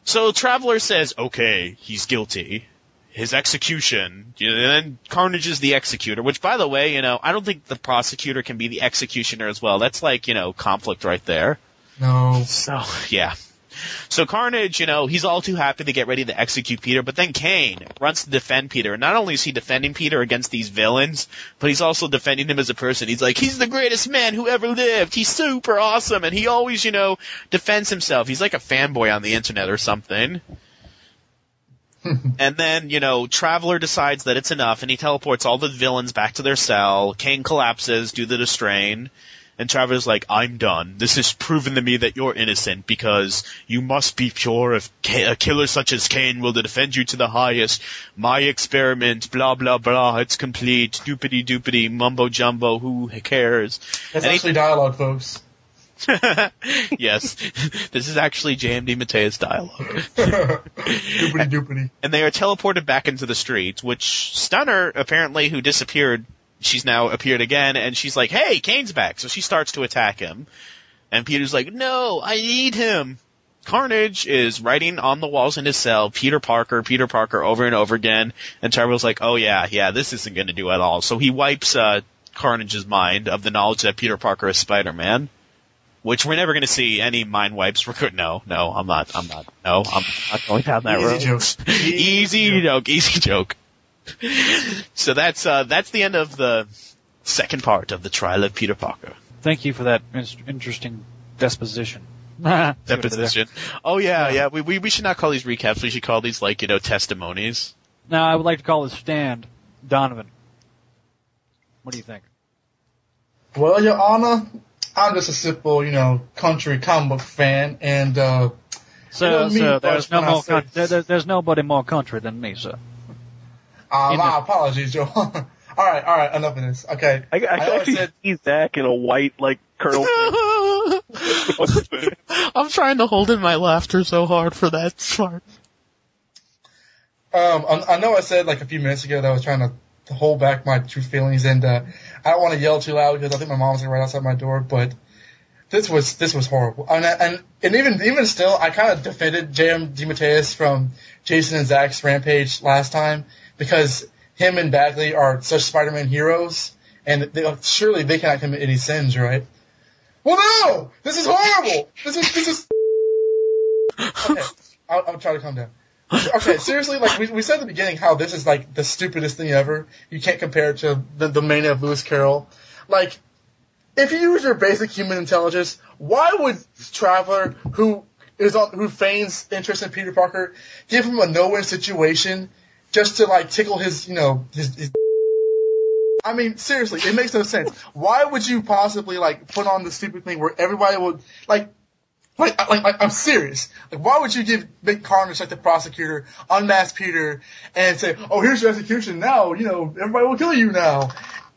So Traveler says, okay, he's guilty. His execution, and then Carnage is the executor, which by the way, you know, I don't think the prosecutor can be the executioner as well. That's like, you know, conflict right there. No. So, yeah. So Carnage, you know, he's all too happy to get ready to execute Peter, but then Kaine runs to defend Peter. And not only is he defending Peter against these villains, but he's also defending him as a person. He's like, he's the greatest man who ever lived. He's super awesome. And he always, you know, defends himself. He's like a fanboy on the internet or something. and then, you know, Traveler decides that it's enough and he teleports all the villains back to their cell. Kaine collapses due to the strain. And Traveler's like, I'm done. This has proven to me that you're innocent because you must be pure if a killer such as Kaine will defend you to the highest. My experiment, blah, blah, blah, it's complete. Doopity doopity, mumbo jumbo, who cares? That's Anything- actually dialogue, folks. yes, this is actually J.M. DeMatteis dialogue. doopity doopity. and they are teleported back into the streets, which Stunner, apparently, who disappeared, she's now appeared again, and she's like, hey, Kaine's back, so she starts to attack him. And Peter's like, no, I need him. Carnage is writing on the walls in his cell, Peter Parker, Peter Parker over and over again, and Turbo's like, oh yeah, yeah, this isn't gonna do at all. So he wipes, uh, Carnage's mind of the knowledge that Peter Parker is Spider-Man. Which we're never going to see any mind wipes. We're good. No, no, I'm not. I'm not. No, I'm not going down that Easy road. joke. Easy joke, easy joke. so that's uh, that's the end of the second part of the trial of Peter Parker. Thank you for that in- interesting disposition. Deposition. Deposition. Oh yeah, yeah. We, we we should not call these recaps. We should call these like you know testimonies. Now, I would like to call this stand Donovan. What do you think? Well, Your Honor, I'm just a simple, you know, country comic book fan, and uh, So, You know so there's no more say- coun- there, there- there's nobody more country than me, sir. uh my the- apologies, Joe. all right, all right, enough of this. Okay, I, I, I always actually said- see Zach in a white like Colonel. I'm trying to hold in my laughter so hard for that part. Um, I, I know I said like a few minutes ago that I was trying to, to hold back my true feelings, and uh, I don't want to yell too loud because I think my mom's right outside my door. But this was this was horrible, and and, and even even still, I kind of defended J.M. DeMatteis from Jason and Zach's Rampage last time because him and Bagley are such Spider-Man heroes, and they, surely they cannot commit any sins, right? Well, no, this is horrible. This is this is. Okay, I'll, I'll try to calm down okay, seriously, like we, we said at the beginning how this is like the stupidest thing ever. You can't compare it to the, the mania of Lewis Carroll. Like, if you use your basic human intelligence, why would Traveler, who is on, who feigns interest in Peter Parker, give him a no-win situation just to like tickle his, you know, his, his I mean, seriously, it makes no sense. Why would you possibly like put on the stupid thing where everybody would like like, like, like, I'm serious. Like, why would you give Big Carnage, like the prosecutor, unmask Peter, and say, "Oh, here's your execution now"? You know, everybody will kill you now.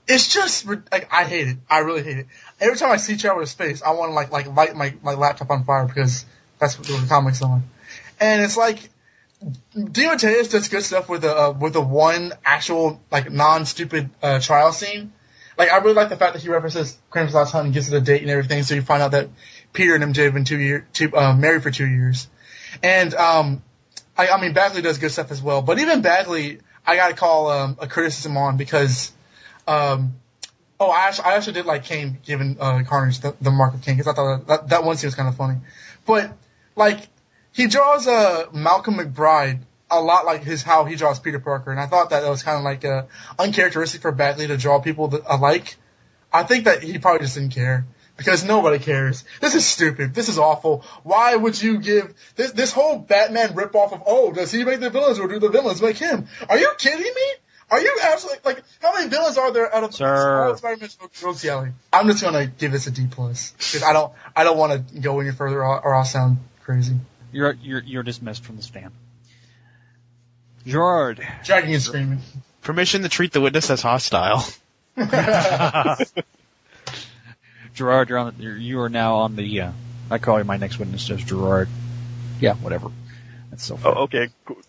It's just like I hate it. I really hate it. Every time I see Traveler's face, I want to like like light my my laptop on fire because that's what the comics on. And it's like DeMatteis does good stuff with the uh, with the one actual like non stupid uh, trial scene. Like I really like the fact that he references Kraven's last hunt and gives it a date and everything, so you find out that Peter and MJ have been two year two uh, married for two years. And um, I, I mean Bagley does good stuff as well, but even Bagley, I gotta call um, a criticism on because um, oh I actually, I actually did like Kaine giving uh, Carnage the, the mark of King because I thought that, that one scene was kind of funny, but like he draws uh, Malcolm McBride a lot like his how he draws Peter Parker, and I thought that, that was kind of like uh, uncharacteristic for Bagley to draw people that alike. I think that he probably just didn't care because nobody cares. This is stupid. This is awful. Why would you give this this whole Batman ripoff of oh does he make the villains or do the villains make him? Are you kidding me? Are you absolutely like how many villains are there out of Sir. all Spider-Man's rogues yelling? I'm just gonna give this a D plus because I don't I don't want to go any further or, or I'll sound crazy. You're you're you're dismissed from the stand. Gerard. Dragging and screaming. Permission to treat the witness as hostile. Gerard, you're on. The, you're, you are now on the. Uh, I call you my next witness as Gerard. Yeah, whatever. That's so. Funny. Oh, okay. Qu-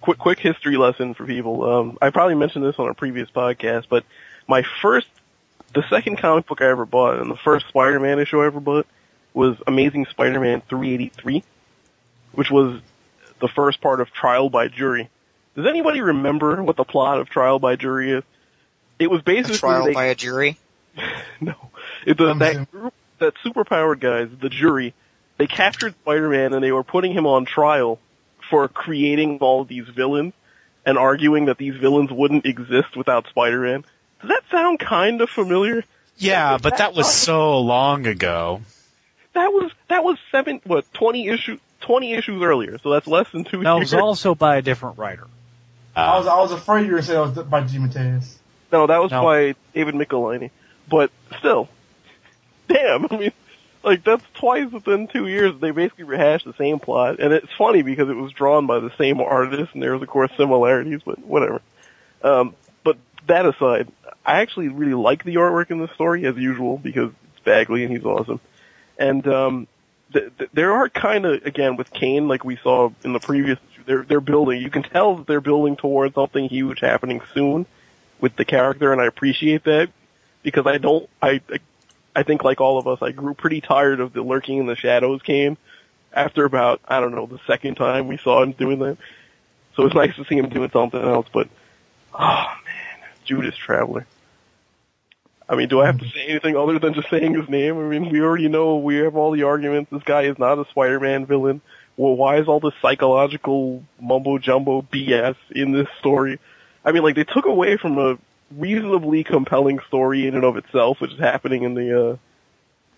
Quick, quick history lesson for people. Um, I probably mentioned this on a previous podcast, but my first, the second comic book I ever bought, and the first Spider-Man issue I ever bought, was Amazing Spider-Man 383, which was the first part of Trial by Jury. Does anybody remember what the plot of Trial by Jury is? It was A basically trial they- by a jury. no, it, the, Um, that group, that superpowered guys, the jury, they captured Spider-Man and they were putting him on trial for creating all of these villains and arguing that these villains wouldn't exist without Spider-Man. Does that sound kind of familiar? Yeah, but that was so long ago. That was that was seven what twenty issue twenty issues earlier, so that's less than two That years. was also by a different writer. I was I was afraid you were gonna say that was by DeMatteis. no, that was No. by David Michelinie. But still, damn. I mean, like that's twice within two years they basically rehashed the same plot, and it's funny because it was drawn by the same artist, and there's of course similarities, but whatever. Um, but that aside, I actually really like the artwork in this story as usual because it's Bagley and he's awesome, and um, th- th- there are kind of again with Kaine like we saw in the previous. They're they're building. You can tell that they're building towards something huge happening soon with the character, and I appreciate that because I don't. I I think like all of us, I grew pretty tired of the lurking in the shadows Kaine after about I don't know the second time we saw him doing that. So it's nice to see him doing something else. But oh man, Judas Traveler. I mean, do I have to say anything other than just saying his name? I mean, we already know we have all the arguments. This guy is not a Spider-Man villain. Well, why is all this psychological mumbo jumbo BS in this story? I mean, like they took away from a reasonably compelling story in and of itself, which is happening in the uh,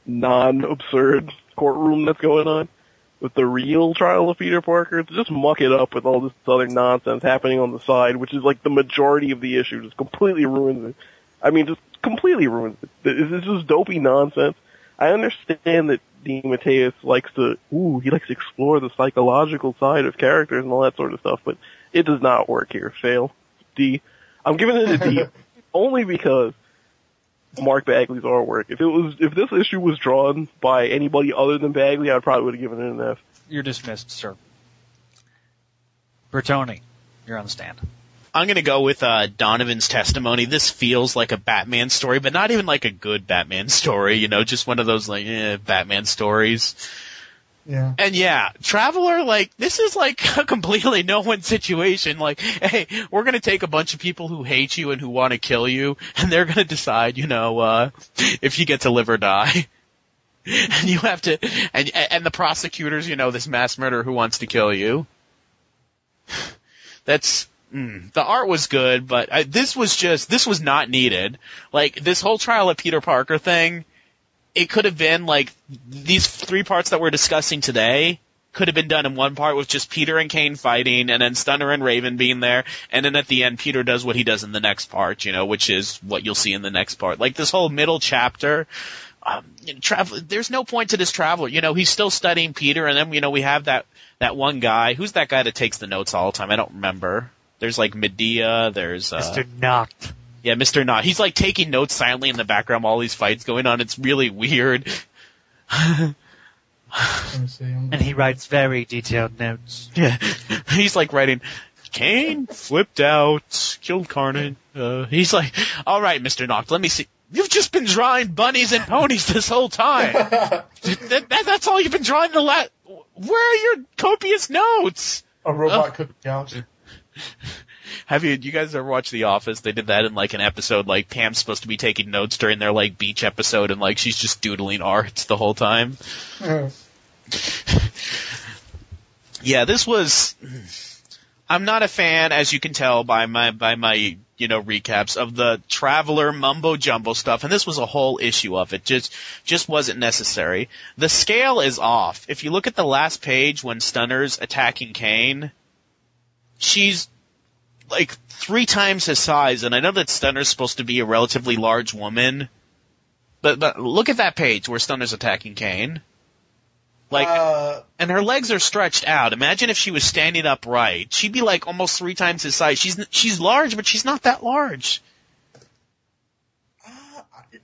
non-absurd courtroom that's going on with the real trial of Peter Parker. To just muck it up with all this other nonsense happening on the side, which is like the majority of the issue, just completely ruins it. I mean, just completely ruins it. This is just dopey nonsense. I understand that DeMatteis likes to, ooh, he likes to explore the psychological side of characters and all that sort of stuff, but it does not work here. Fail. D. I'm giving it a D only because Mark Bagley's artwork. If it was, if this issue was drawn by anybody other than Bagley, I probably would have given it an F. You're dismissed, sir. Bertoni, you're on the stand. I'm gonna go with uh, Donovan's testimony. This feels like a Batman story, but not even like a good Batman story. You know, just one of those like eh, Batman stories. Yeah. And yeah, Traveler, like, this is like a completely no-win situation. Like, hey, we're gonna take a bunch of people who hate you and who want to kill you, and they're gonna decide, you know, uh, if you get to live or die. And you have to, and, and the prosecutors, you know, this mass murderer who wants to kill you. That's, mm, the art was good, but I, this was just, this was not needed. Like, this whole trial of Peter Parker thing, it could have been like these three parts that we're discussing today could have been done in one part with just Peter and Kaine fighting, and then Stunner and Raven being there, and then at the end Peter does what he does in the next part, you know, which is what you'll see in the next part. Like this whole middle chapter, um, travel. There's no point to this traveler. You know, he's still studying Peter, and then you know we have that that one guy. Who's that guy that takes the notes all the time? I don't remember. There's like Medea. There's uh, Mr. Noct. Yeah, Mr. Knot. He's like taking notes silently in the background while all these fights going on. It's really weird. Let me see. I'm- And he writes very detailed notes. Yeah. He's like writing, Kaine flipped out, killed Carnage. Uh, he's like, all right, Mr. Noct, let me see. You've just been drawing bunnies and ponies this whole time. that, that, that's all you've been drawing the last. Where are your copious notes? a robot cooking couch. Have you, you guys ever watched The Office? They did that in like an episode, like Pam's supposed to be taking notes during their like beach episode and like she's just doodling art the whole time. Mm-hmm. Yeah, this was. I'm not a fan, as you can tell by my by my you know recaps of the traveler mumbo jumbo stuff, and this was a whole issue of it. Just just wasn't necessary. The scale is off. If you look at the last page when Stunner's attacking Kaine, she's like three times his size, and I know that Stunner's supposed to be a relatively large woman, but but look at that page where Stunner's attacking Kaine. Like uh, and her legs are stretched out. Imagine if she was standing upright. She'd be like almost three times his size. She's she's large, but she's not that large.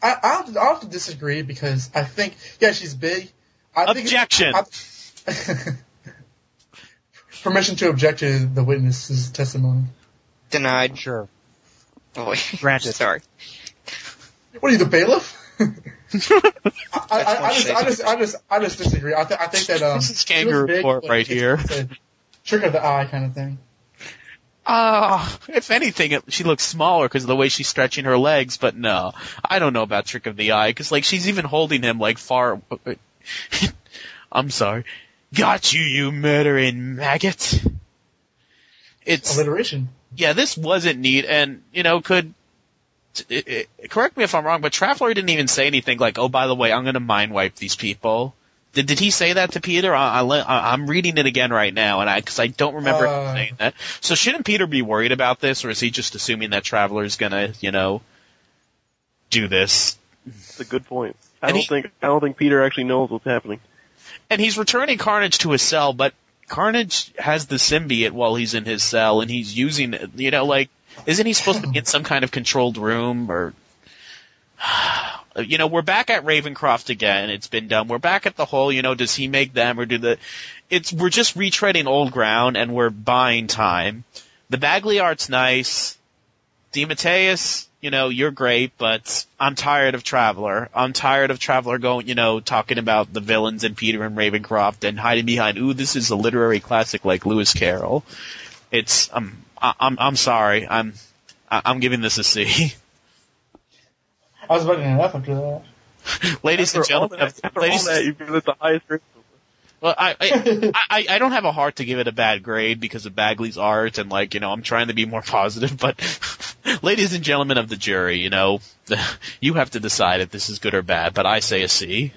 I, I'll, I'll have to disagree because I think, yeah, she's big. I Objection. Think I- Permission to object to the witness's testimony. Denied. Sure. Oh. Granted. Sorry. What are you, the bailiff? I, I, I, I, just, I just, I just, I just disagree. I, th- I think that um, This is kangaroo was big, court right here. it's trick of the eye kind of thing. Ah, if anything, it, she looks smaller because of the way she's stretching her legs. But no, I don't know about trick of the eye because like she's even holding him like far. I'm sorry. Got you, you murdering maggot. It's Alliteration. Yeah, this wasn't neat, and you know, could it, it, correct me if I'm wrong, but Traveler didn't even say anything like, "Oh, by the way, I'm going to mind wipe these people." Did did he say that to Peter? I, I, I'm reading it again right now, and I because I don't remember him Uh. saying that. So shouldn't Peter be worried about this, or is he just assuming that Traveler's going to, you know, do this? It's a good point. I And don't he- think I don't think Peter actually knows what's happening. and he's returning Carnage to his cell, but Carnage has the symbiote while he's in his cell, and he's using it. You know, like, isn't he supposed to be in some kind of controlled room or? You know, we're back at Ravencroft again. It's been done. We're back at the whole. You know, does he make them or do the? It's we're just retreading old ground, and we're buying time. The Bagley art's nice. DeMatteis, you know, you're great, but I'm tired of Traveler. I'm tired of Traveler going, you know, talking about the villains and Peter and Ravencroft and hiding behind, ooh, this is a literary classic like Lewis Carroll. It's, um, I, I'm, I'm sorry. I'm, I- I'm giving this a C. I was about to enough after that. ladies and After all gentlemen, that, after ladies, all that, you give it the highest grade. well, I, I, I, I don't have a heart to give it a bad grade because of Bagley's art and like, you know, I'm trying to be more positive, but ladies and gentlemen of the jury, you know, you have to decide if this is good or bad, but I say a C.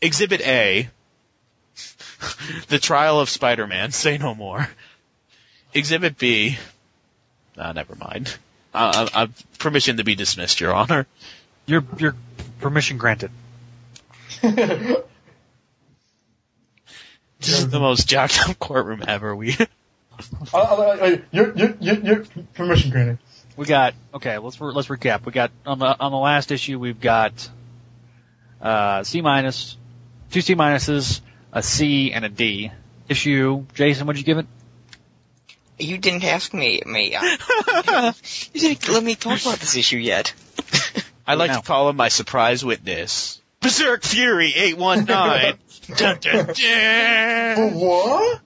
Exhibit A, the trial of Spider-Man, say no more. Exhibit B, ah, never mind. Uh, uh, permission to be dismissed, Your Honor. Your your permission granted. This is the most jacked up courtroom ever. We I, I, I, you're, you're, you're, you're permission granted. We got okay. Let's re- let's recap. We got on the on the last issue. We've got uh, C minus, two C minuses, a C, and a D. Issue. Jason, what'd you give it? You didn't ask me, me. uh, you didn't let me talk about this issue yet. I like Now. to call him my surprise witness. Berserk Fury 819. dun, dun, dun. What?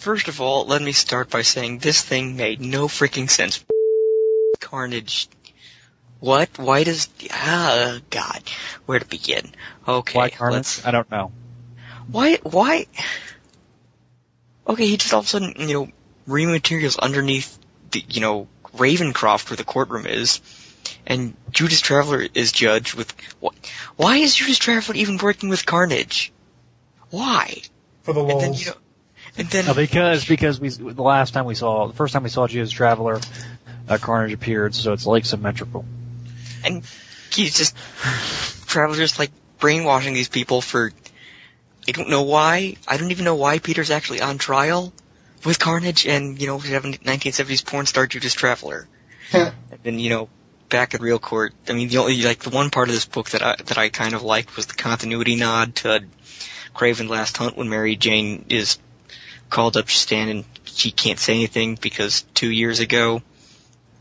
First of all, let me start by saying this thing made no freaking sense. Carnage. What? Why does? Ah, God. Where to begin? Okay, Why Carnage? I don't know. Why? Why? Okay, he just all of a sudden, you know, rematerials underneath the, you know, Ravencroft where the courtroom is, and Judas Traveler is judged with. What? Why is Judas Traveler even working with Carnage? Why? For the And then lulz. You know, and then No, because because we the last time we saw the first time we saw Judas Traveler, uh, Carnage appeared, so it's like symmetrical. and he's just Traveler's like brainwashing these people for I don't know why. I don't even know why Peter's actually on trial with Carnage and you know having 1970s porn star Judas Traveler. and then you know back at real court. I mean the only like the one part of this book that I that I kind of liked was the continuity nod to Kraven Last Hunt when Mary Jane is called up to stand and she can't say anything because two years ago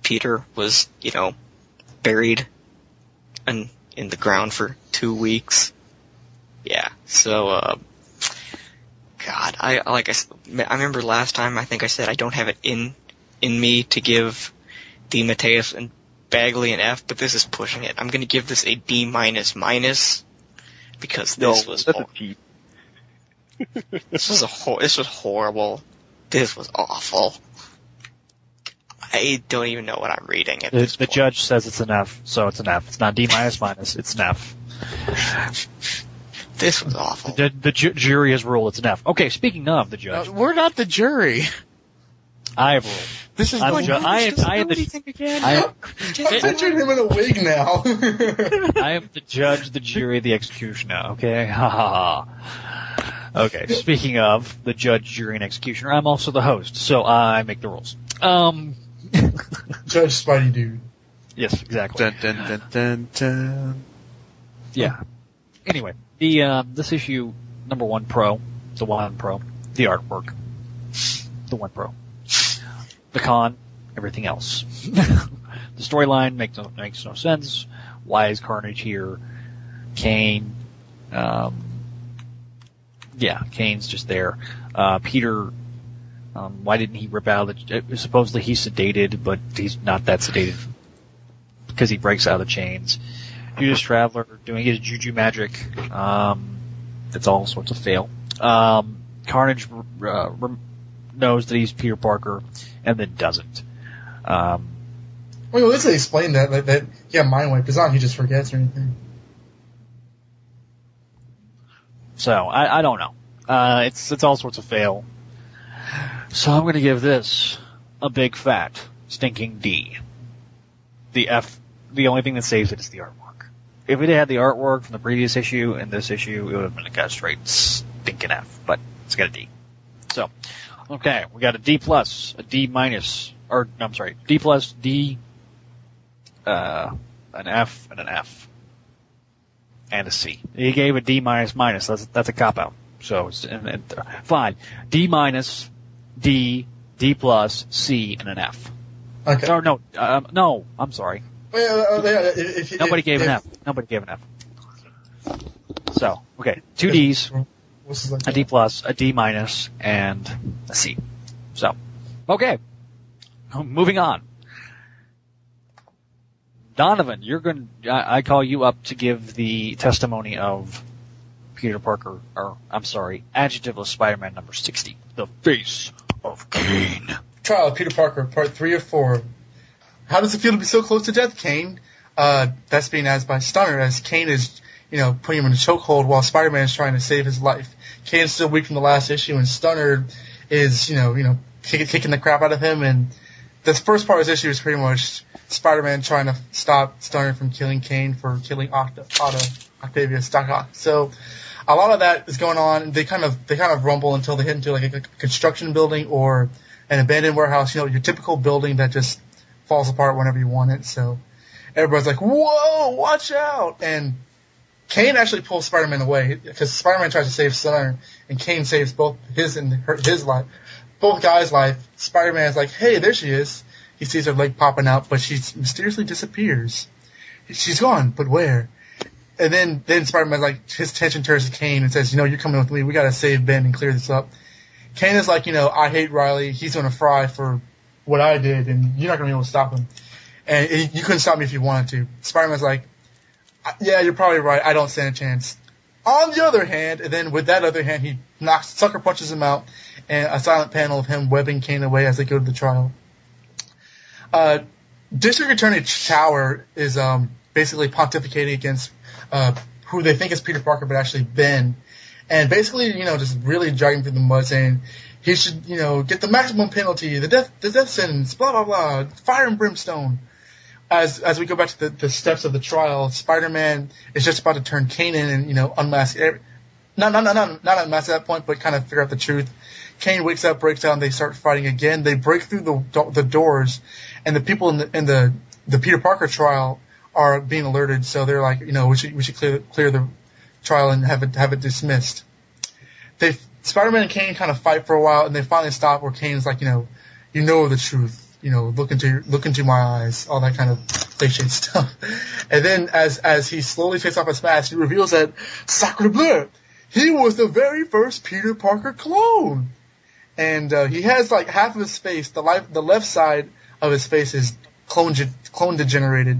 Peter was you know buried in in the ground for two weeks. Yeah. So, uh, God, I like I, I remember last time I think I said I don't have it in in me to give DeMatteis and Bagley an F, but this is pushing it. I'm going to give this a D minus minus because No, this was that's hor- a cheat. This was a hor- this was horrible. This was awful. I don't even know what I'm reading at The, this the point. judge says it's an F, so it's an F. It's not D minus minus. It's an F. This was awful. The, the ju- jury has ruled it's an F. Okay, speaking of the Uh, judge, we're not the jury. I have ruled. This is I'm going ju- I am, I am the, I am, I pictured him in a wig now. I am the judge, the jury, the executioner. Okay, ha ha ha. Okay, speaking of the judge, jury, and executioner, I'm also the host, so I make the rules. Um, Judge Spidey dude. yes, exactly. Dun, dun, dun, dun, dun. Yeah. Anyway, the um, this issue number one pro, the one pro, the artwork, the one pro, the con, everything else. the storyline makes no, makes no sense. Why is Carnage here? Kaine, um, yeah, Kaine's just there. Uh, Peter, um, why didn't he rip out? The, uh, supposedly he's sedated, but he's not that sedated because he breaks out of the chains. Judas Traveler doing his juju magic. Um, it's all sorts of fail. Um, Carnage uh, knows that he's Peter Parker and then doesn't. Um, Well, at least they explained that, that, that yeah, mind wipe. It's not he just forgets or anything. So I, I don't know. Uh, it's it's all sorts of fail. So I'm going to give this a big fat stinking D. The F the only thing that saves it is the artwork. If it had the artwork from the previous issue and this issue, it would have been a straight stinking F, but it's got a D. So, okay, we got a D plus, a D minus, or no, I'm sorry, D plus, D, uh, an F, and an F, and a C. He gave a D minus minus. That's that's a cop out. So it's and, and, fine. D minus, D, D plus, C, and an F. Okay. Or no, um, no, I'm sorry. Well, uh, yeah, if, if, Nobody if, gave if, an F. Nobody gave an F. So, okay, two D's, What's his like a D plus, a D minus, and a C. So, okay, moving on. Donovan, you're going. to I call you up to give the testimony of Peter Parker, or I'm sorry, Adjectiveless Spider-Man number sixty, the face of Kaine. Trial of Peter Parker, part three or four. How does it feel to be so close to death, Kaine? Uh, that's being asked by Stunner as Kaine is, you know, putting him in a chokehold while Spider-Man is trying to save his life. Kaine's still weak from the last issue, and Stunner is, you know, you know, kick, kicking the crap out of him. And this first part of this issue is pretty much Spider-Man trying to stop Stunner from killing Kaine for killing Octa, Otto, Octavius, Doc Ock. So a lot of that is going on. They kind of they kind of rumble until they hit into like a construction building or an abandoned warehouse. You know, your typical building that just falls apart whenever you want it. So everybody's like, "Whoa, watch out!" And Kaine actually pulls Spider-Man away because Spider-Man tries to save Stunner, and Kaine saves both his and her, his life, both guys' life. Spider-Man's like, "Hey, there she is." He sees her leg popping out, but she mysteriously disappears. She's gone, but where? And then then Spider-Man's like, his attention turns to Kaine and says, "You know, you're coming with me. We gotta save Ben and clear this up." Kaine is like, you know, I hate Reilly. He's gonna fry for what I did, and you're not gonna be able to stop him. And it, you couldn't stop me if you wanted to. Spider-Man's like, yeah, you're probably right. I don't stand a chance. On the other hand, and then with that other hand, he knocks, sucker punches him out, and a silent panel of him webbing Kaine away as they go to the trial. Uh, District Attorney Tower is um, basically pontificating against uh, who they think is Peter Parker, but actually Ben, and basically, you know, just really dragging through the mud, saying he should, you know, get the maximum penalty, the death, the death sentence, blah blah blah, fire and brimstone. As as we go back to the, the steps of the trial, Spider-Man is just about to turn Kaine in and you know unmask, every, not not not not not unmask at that point, but kind of figure out the truth. Kaine wakes up, breaks down, they start fighting again. They break through the the doors, and the people in the in the the Peter Parker trial are being alerted. So they're like, you know, we should we should clear clear the trial and have it have it dismissed. They Spider-Man and Kaine kind of fight for a while, and they finally stop. Where Kaine's like, you know, you know the truth. You know, look into look into my eyes, all that kind of cliche stuff. And then as as he slowly takes off his mask, he reveals that Sacre Bleu, he was the very first Peter Parker clone. And uh, he has like half of his face, the life, the left side of his face is clone clone degenerated.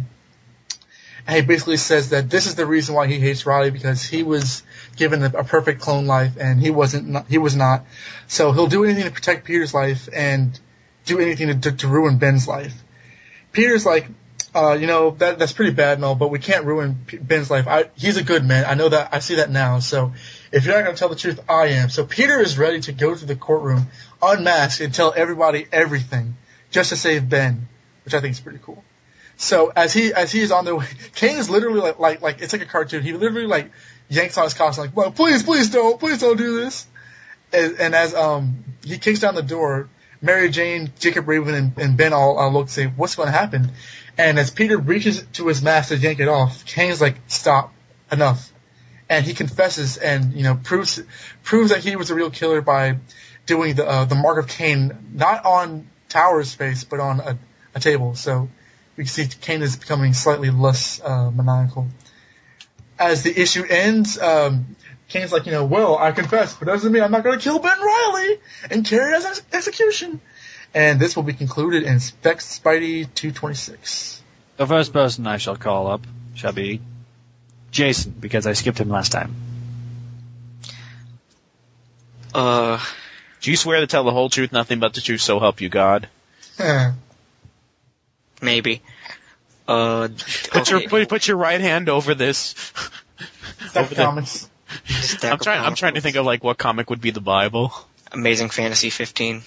And he basically says that this is the reason why he hates Reilly because he was given a, perfect clone life and he wasn't. He was not. So he'll do anything to protect Peter's life and do anything to, to, ruin Ben's life. Peter's like, uh, you know, that that's pretty bad all, but we can't ruin Ben's life. I, he's a good man. I know that. I see that now. So if you're not going to tell the truth, I am. So Peter is ready to go to the courtroom, unmasked, and tell everybody everything, just to save Ben, which I think is pretty cool. So as he as he is on the way, Kaine is literally like like like it's like a cartoon. He literally like yanks on his costume like, well, please, please don't, please don't do this. And, and as um he kicks down the door, Mary Jane, Jacob Raven, and, and Ben all, all look and say, what's going to happen? And as Peter reaches to his mask to yank it off, Kaine's like, stop, enough. And he confesses and, you know, proves, proves that he was a real killer by doing the, uh, the mark of Kaine, not on Tower's face, but on a, a table. So we can see Kaine is becoming slightly less, uh, maniacal. As the issue ends, um, Kaine's like, you know, well, I confess, but doesn't mean I'm not going to kill Ben Reilly and carry his ex- execution. And this will be concluded in Spec Spidey 226. The first person I shall call up shall be Jason, because I skipped him last time. Uh, Do you swear to tell the whole truth, nothing but the truth, so help you God? Eh. maybe. Uh, Put okay. your put, put your right hand over this. Over the- comics. Stack I'm trying. I'm trying to think of like what comic would be the Bible. Amazing Fantasy 15.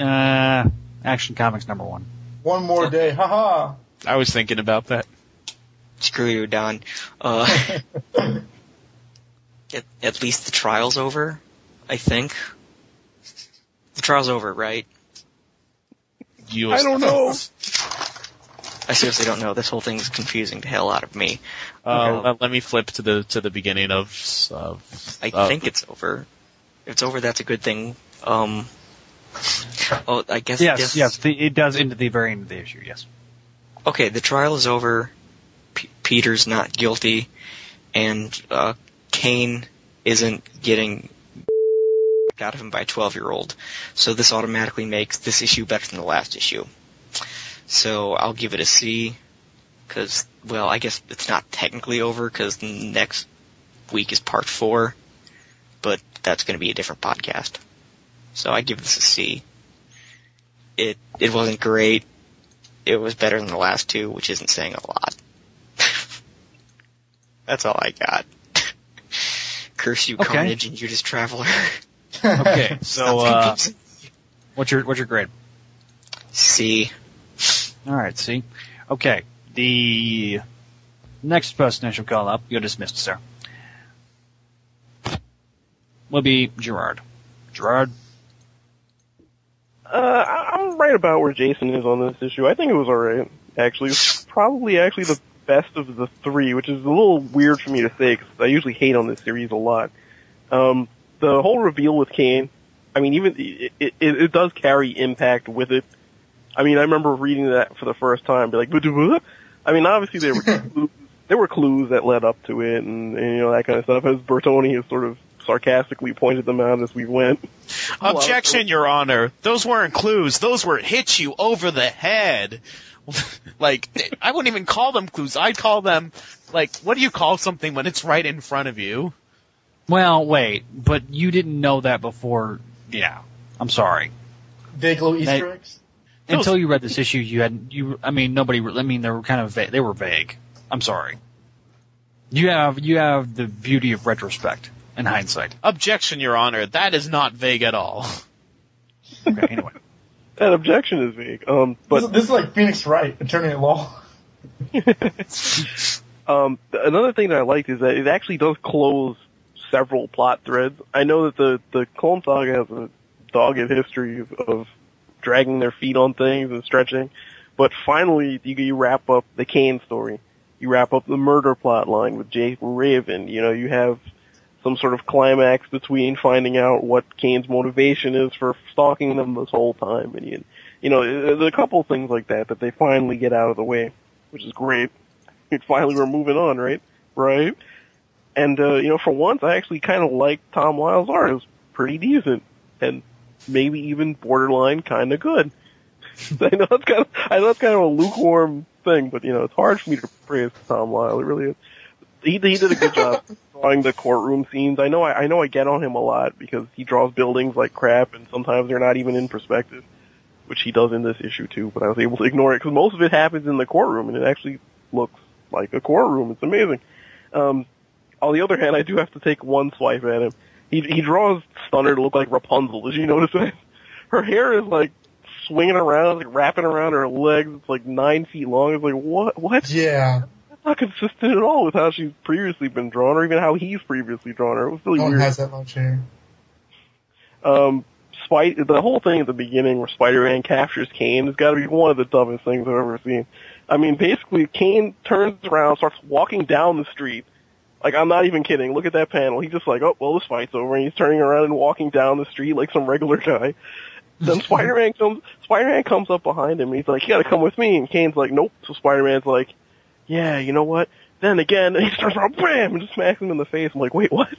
Uh, Action Comics number one. One more day, haha. I was thinking about that. Screw you, Don. Uh, at, at least the trial's over, I think. The trial's over, right? You I don't know. I seriously don't know. This whole thing's confusing the hell out of me. Uh, let, let me flip to the to the beginning of. of I of- think it's over. If it's over, that's a good thing. Um. Oh, I guess. Yes, this- yes, the, it does into the very end of the issue. Yes. Okay, the trial is over. Peter's not guilty, and uh, Kaine isn't getting out of him by a 12 year old. So this automatically makes this issue better than the last issue. So I'll give it a C, because, well, I guess it's not technically over, because next week is part four, but that's going to be a different podcast. So I give this a C. It, it wasn't great. It was better than the last two, which isn't saying a lot. That's all I got. Curse you, Okay. Carnage and Judas Traveler. Okay, so uh, what's your what's your grade? C. All right, C. Okay, the next person I shall call up, you're dismissed, sir. Will be Gerard. Gerard. Uh, I- I'm right about where Jason is on this issue. I think it was alright, actually. It's probably actually the best of the three, which is a little weird for me to say because I usually hate on this series a lot. Um, the whole reveal with Kaine, I mean, even it, it, it does carry impact with it. I mean, I remember reading that for the first time, be like, "But what?" I mean, obviously there were clues, there were clues that led up to it, and, and you know that kind of stuff. As Bertoni has sort of sarcastically pointed them out as we went. Objection, Your Honor. Those weren't clues. Those were hit you over the head. like, I wouldn't even call them clues. I'd call them, like, what do you call something when it's right in front of you? Well, wait, but you didn't know that before. Yeah, I'm sorry. Big little Easter They- eggs. Until you read this issue, you had you. I mean, nobody. I mean, they were kind of va- they were vague. I'm sorry. You have you have the beauty of retrospect and hindsight. Objection, Your Honor. That is not vague at all. Okay, anyway. That objection is vague. Um, but this, this is like Phoenix Wright, attorney at law. Um, another thing that I liked is that it actually does close several plot threads. I know that the the Clone Saga has a dogged history of, of dragging their feet on things and stretching, but finally you, you wrap up the Kaine story. You wrap up the murder plot line with Jake Raven. You know you have some sort of climax between finding out what Kaine's motivation is for stalking them this whole time, and you, you know there's a couple things like that that they finally get out of the way, which is great it finally we're moving on, right? Right? And, uh, you know, for once I actually kind of liked Tom Lyle's art. It was pretty decent. And maybe even borderline kind of good. I know it's kind of, I know it's kind of a lukewarm thing, but you know, it's hard for me to praise Tom Lyle. It really is. He, he did a good job drawing the courtroom scenes. I know I, I know I get on him a lot because he draws buildings like crap and sometimes they're not even in perspective, which he does in this issue too, but I was able to ignore it because most of it happens in the courtroom and it actually looks like a courtroom. It's amazing. Um, on the other hand, I do have to take one swipe at him. He he draws Stunner to look like Rapunzel. Did you notice that? Her hair is like swinging around, like wrapping around her legs. It's like nine feet long. It's like what? What? Yeah. Not consistent at all with how she's previously been drawn, or even how he's previously drawn her. It was really No one weird. has that much hair. Um, Spite, the whole thing at the beginning where Spider-Man captures Kaine has got to be one of the dumbest things I've ever seen. I mean, basically, Kaine turns around, starts walking down the street. Like, I'm not even kidding. Look at that panel. He's just like, oh, well, this fight's over, and he's turning around and walking down the street like some regular guy. Then Spider-Man comes, Spider-Man comes up behind him, and he's like, you gotta come with me, and Kaine's like, nope. So Spider-Man's like, yeah, you know what? Then again, he starts around, bam, and just smacks him in the face. I'm like, wait, what?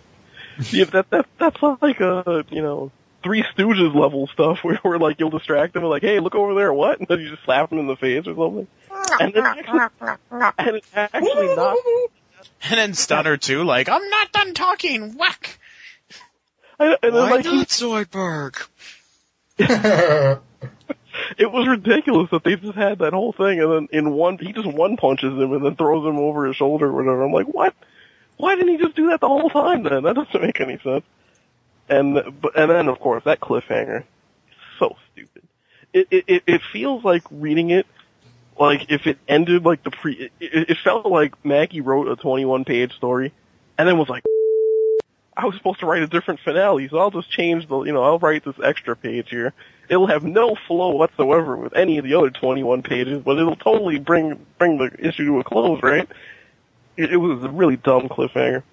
yeah, that, that, that's like a, you know, Three Stooges level stuff where, where like you'll distract them and like, hey, look over there, what? And then you just slap them in the face or something. And then actually, and it's actually not. And then Stunner too, like, I'm not done talking, whack! And, and then Why like he, not Zoidberg? it was ridiculous that they just had that whole thing, and then in one, he just one punches him and then throws him over his shoulder or whatever. I'm like, what? Why didn't he just do that the whole time then? That doesn't make any sense. And but and then of course that cliffhanger, so stupid. It it it- feels like reading it like if it ended like the pre, it, it felt like Mackie wrote a 21 page story, and then was like, I was supposed to write a different finale, so I'll just change the, you know, I'll write this extra page here. It'll have no flow whatsoever with any of the other 21 pages, but it'll totally bring bring the issue to a close, right? It, it was a really dumb cliffhanger.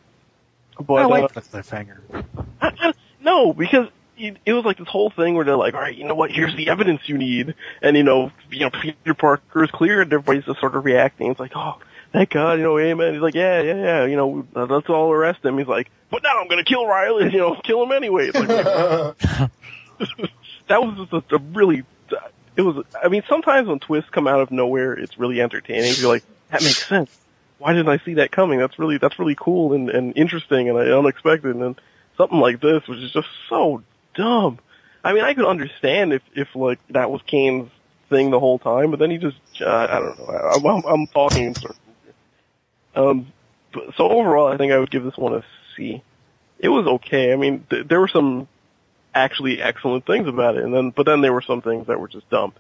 But I like uh, the cliffhanger. I- I- no, because it, it was like this whole thing where they're like, all right, you know what? Here's the evidence you need, and you know, you know, Peter Parker is clear, and everybody's just sort of reacting. It's like, oh, thank God, you know, amen. He's like, yeah, yeah, yeah, you know, uh, let's all arrest him. He's like, but now I'm gonna kill Reilly, you know, kill him anyway. It's like, that was just a, a really, it was. I mean, sometimes when twists come out of nowhere, it's really entertaining. You're like, that makes sense. Why didn't I see that coming? That's really that's really cool and, and interesting and uh, unexpected. And something like this, which is just so dumb. I mean, I could understand if if like that was Kaine's thing the whole time, but then he just uh, I don't know. I, I'm, I'm talking in circles. Um, so overall, I think I would give this one a C. It was okay. I mean, th- there were some actually excellent things about it, and then but then there were some things that were just dumb.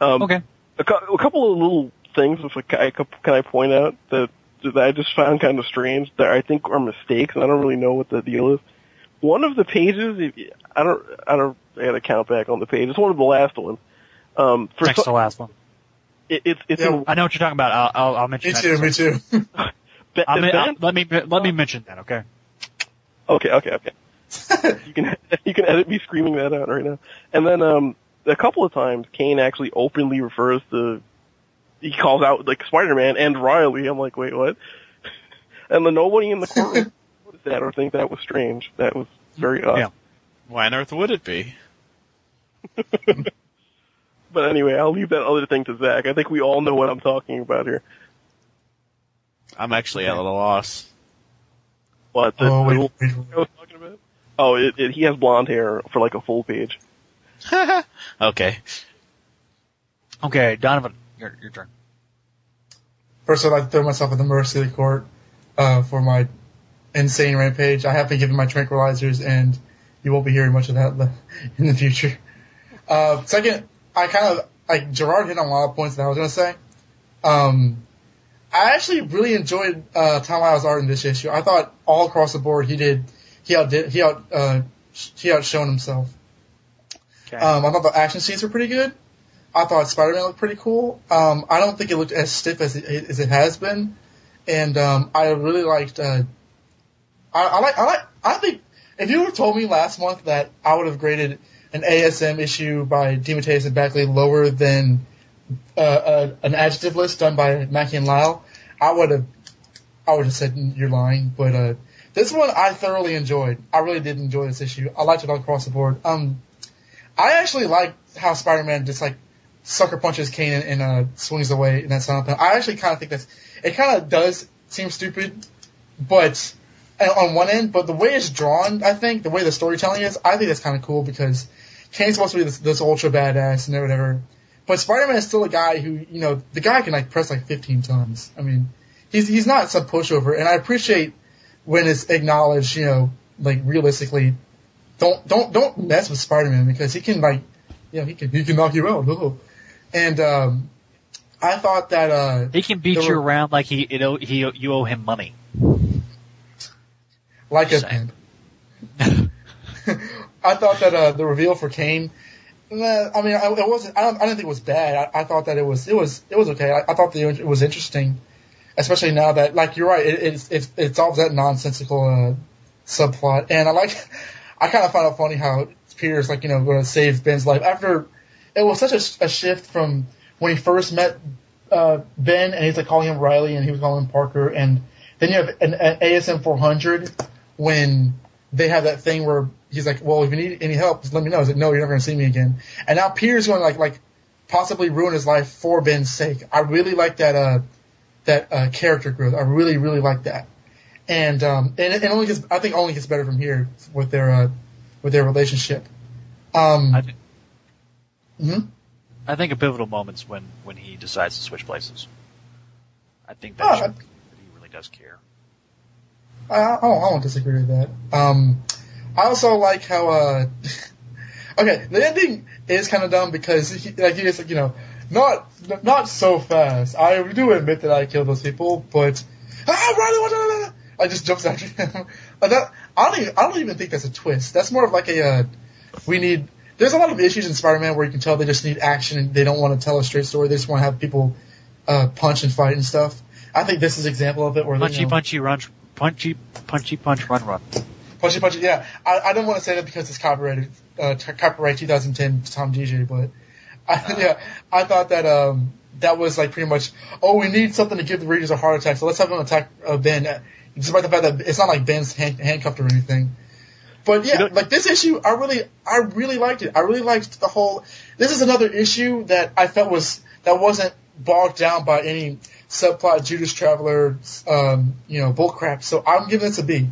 Um, Okay. a, cou- a couple of little things, if I, ca- I cou- can I point out that that I just found kind of strange that I think are mistakes, and I don't really know what the deal is. One of the pages, I don't, I don't, I gotta count back on the page. It's one of the last ones. Um, for Next to so, the last one. it, it's it's Yeah, in, I know what you're talking about. I'll, I'll, I'll mention me that. too, me too. Be- I'll, I'll- let me let me mention that. Okay. Okay, okay, okay. you can you can edit me screaming that out right now. And then um a couple of times Kaine actually openly refers to he calls out like Spider-Man and Reilly. I'm like, wait, what? And then nobody in the courtroom noticed that or think that was strange. That was very odd. Yeah. Why on earth would it be? But anyway, I'll leave that other thing to Zach. I think we all know what I'm talking about here. I'm actually at a loss. What the, oh, the wait, little wait, I was talking about? Oh, it, it, he has blonde hair for like a full page. okay. Okay, Donovan, your your turn. First, I'd like to throw myself at the mercy of the court uh, for my insane rampage. I have been given my tranquilizers, and you won't be hearing much of that in the future. Uh, second, I kind of like Gerard hit on a lot of points that I was going to say. Um, I actually really enjoyed uh, Tom Lyle's art in this issue. I thought all across the board he did he outdid he out uh, he outshone himself. Okay. Um, I thought the action scenes were pretty good. I thought Spider-Man looked pretty cool. Um, I don't think it looked as stiff as it, as it has been, and um, I really liked. Uh, I, I like. I like. I think if you would have told me last month that I would have graded an ASM issue by DeMatteis and Bagley lower than uh, uh, an adjective list done by Mackie and Lyle, I would have. I would have said you're lying. But uh, this one I thoroughly enjoyed. I really did enjoy this issue. I liked it all across the board. Um, I actually like how Spider-Man just like sucker punches Kaine and, and uh, swings away in that silent panel. I actually kind of think that's it. Kind of does seem stupid, but uh, on one end, but the way it's drawn, I think the way the storytelling is, I think that's kind of cool because Kaine's supposed to be this, this ultra badass and whatever, but Spider-Man is still a guy who you know the guy can like press like 15 tons. I mean, he's he's not some pushover, and I appreciate when it's acknowledged, you know, like realistically, don't don't don't mess with Spider-Man because he can like, you know, he can he can knock you out. Oh. And um, I thought that uh, He can beat you were- around like he, it, owe- he you owe him money. like a Same. I thought that uh, the reveal for Kaine. nah, I mean, I, it wasn't. I don't. I didn't think it was bad. I, I thought that it was. It was. It was okay. I, I thought that it was interesting, especially now that, like, you're right. It it, it, it solves that nonsensical uh, subplot, and I like. I kind of find it funny how Peter's like, you know, going to save Ben's life after. It was such a, a shift from when he first met uh, Ben, and he's like calling him Reilly, and he was calling him Parker, and then you have an, an ASM 400 when they have that thing where he's like, well, if you need any help, just let me know. He's like, no, you're never going to see me again. And now Peter's going to like, like possibly ruin his life for Ben's sake. I really like that, uh, that, uh, character growth. I really, really like that. And, um, and it, only gets, I think only gets better from here with their, uh, with their relationship. Um, I, thi- mhm. I think a pivotal moment's when when he decides to switch places. I think Oh, that, shows I- that he really does care. I, I, don't, I won't disagree with that. Um, I also like how, uh, okay, the ending is kind of dumb because, he, like, he is, like, you know, not not so fast. I do admit that I killed those people, but ah, Reilly, what? the- I just jumped after him. That, I don't even, I don't even think that's a twist. That's more of like a uh, we need. There's a lot of issues in Spider-Man where you can tell they just need action and they don't want to tell a straight story. They just want to have people uh, punch and fight and stuff. I think this is an example of it where they, Punchy, you know, punchy, run, punchy, punchy, punch, run, run. Punchy Punchy, yeah. I, I don't want to say that because it's copyrighted, uh, t- copyright 2010 Tom DJ, but I, yeah, I thought that um that was like pretty much, oh, we need something to give the readers a heart attack, so let's have them attack uh, Ben, despite the fact that it's not like Ben's hand, handcuffed or anything. But yeah, You know- like this issue, I really, I really liked it. I really liked the whole. This is another issue that I felt was that wasn't bogged down by any subplot Judas Traveler, um, you know, bullcrap. So I'm giving this a B.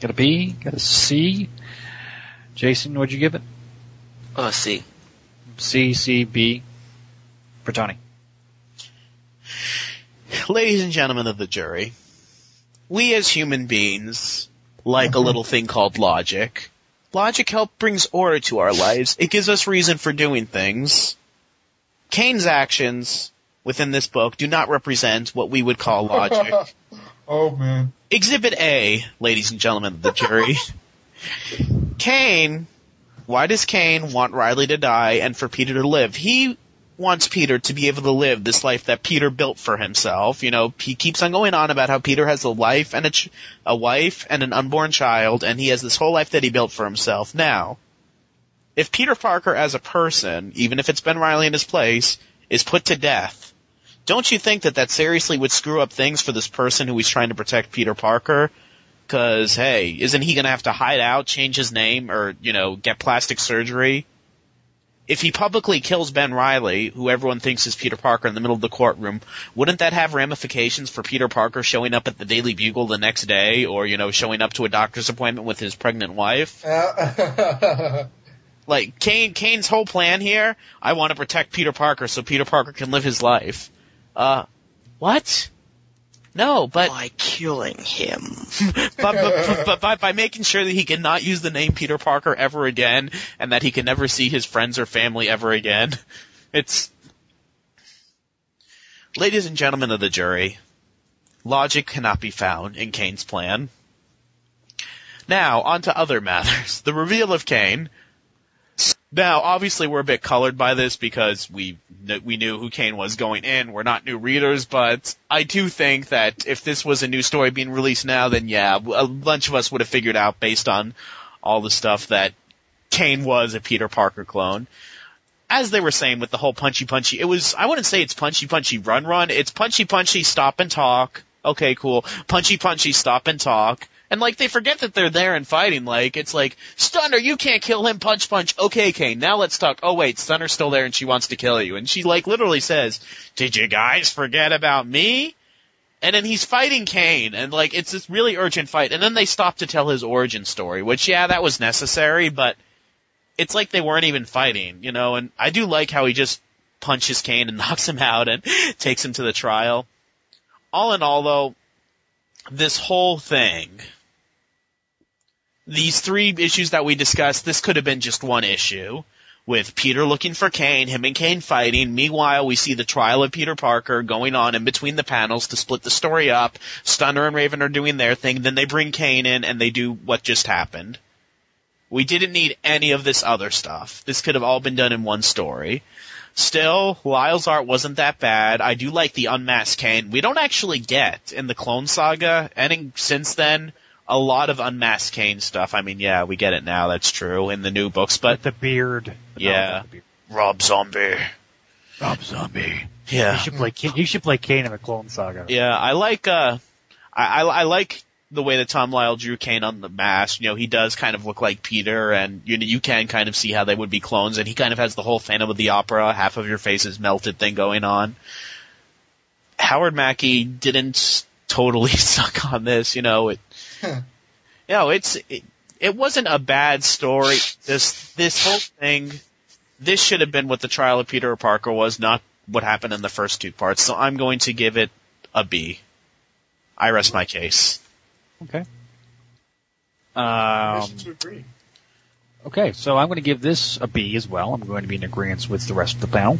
Got a B, got a C. Jason, what'd you give it? Uh, C. C, C, B. For Ladies and gentlemen of the jury, we as human beings like a little thing called logic. Logic help brings order to our lives. It gives us reason for doing things. Kaine's actions within this book do not represent what we would call logic. oh man. Exhibit A, ladies and gentlemen of the jury. Kaine, why does Kaine want Reilly to die and for Peter to live? He wants Peter to be able to live this life that Peter built for himself. You know, he keeps on going on about how Peter has a life and a, ch- a wife and an unborn child, and he has this whole life that he built for himself. Now, if Peter Parker as a person, even if it's Ben Reilly in his place, is put to death, don't you think that that seriously would screw up things for this person who he's trying to protect Peter Parker? Cause hey, isn't he gonna have to hide out, change his name, or, you know, get plastic surgery? If he publicly kills Ben Reilly, who everyone thinks is Peter Parker in the middle of the courtroom, wouldn't that have ramifications for Peter Parker showing up at the Daily Bugle the next day, or, you know, showing up to a doctor's appointment with his pregnant wife? Uh, Like, Kaine, Kaine's whole plan here, I want to protect Peter Parker so Peter Parker can live his life. Uh, what? No, but By killing him. but, but, but by, by making sure that he cannot use the name Peter Parker ever again, and that he can never see his friends or family ever again. It's. Ladies and gentlemen of the jury, logic cannot be found in Kaine's plan. Now, on to other matters. The reveal of Kaine. Now, obviously, we're a bit colored by this because we we knew who Kaine was going in. We're not new readers, but I do think that if this was a new story being released now, then yeah, a bunch of us would have figured out based on all the stuff that Kaine was a Peter Parker clone. As they were saying with the whole punchy punchy, it was I wouldn't say it's punchy punchy run run. It's punchy punchy stop and talk. Okay, cool. Punchy punchy stop and talk. And like they forget that they're there and fighting. Like it's like Stunner, you can't kill him. Punch, punch. Okay, Kaine. Now let's talk. Oh wait, Stunner's still there and she wants to kill you. And she like literally says, "Did you guys forget about me?" And then he's fighting Kaine, and like it's this really urgent fight. And then they stop to tell his origin story, which yeah, that was necessary, but it's like they weren't even fighting, you know. And I do like how he just punches Kaine and knocks him out and takes him to the trial. All in all, though, this whole thing these three issues that we discussed, this could have been just one issue. With Peter looking for Kaine, him and Kaine fighting. Meanwhile, we see the trial of Peter Parker going on in between the panels to split the story up. Stunner and Raven are doing their thing, then they bring Kaine in and they do what just happened. We didn't need any of this other stuff. This could have all been done in one story. Still, Lyle's art wasn't that bad. I do like the unmasked Kaine. We don't actually get in the Clone Saga, and in, since then, a lot of unmasked Kaine stuff. I mean, yeah, we get it now. That's true in the new books, but With the beard. Yeah. No, the beard. Rob Zombie. Rob Zombie. Yeah, You Yeah, should play. Kaine- You should play Kaine in the Clone Saga. yeah. I like. uh I, I, I like the way that Tom Lyle drew Kaine on the mask. You know, he does kind of look like Peter, and you know, you can kind of see how they would be clones. And he kind of has the whole Phantom of the Opera, half of your face is melted thing going on. Howard Mackie didn't totally suck on this. You know, it. You know, it's it, it wasn't a bad story. This this whole thing, this should have been what the trial of Peter Parker was, not what happened in the first two parts. So I'm going to give it a B. I rest my case. Okay. Um, to. Okay, so I'm going to give this a B as well. I'm going to be in agreement with the rest of the panel.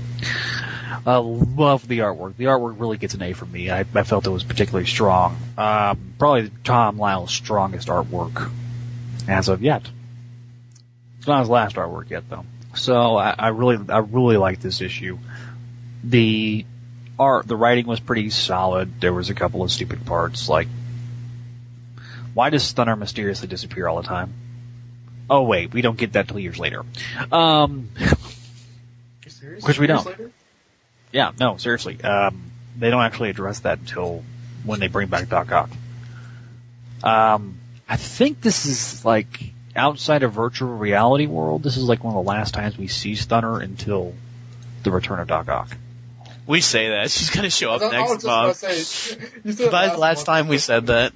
Uh, love the artwork. The artwork really gets an A from me. I, I felt it was particularly strong. Um, probably Tom Lyle's strongest artwork as of yet. It's not his last artwork yet, though. So I, I really, I really like this issue. The art, the writing was pretty solid. There was a couple of stupid parts, like why does Stunner mysteriously disappear all the time? Oh wait, we don't get that till years later. Um, You serious? Which we don't. later? Yeah, no, seriously. Um, they don't actually address that until when they bring back Doc Ock. Um, I think this is like outside of virtual reality world. This is like one of the last times we see Stunner until the return of Doc Ock. We say that she's gonna show up next just about month. say, you By the last month. time we said that.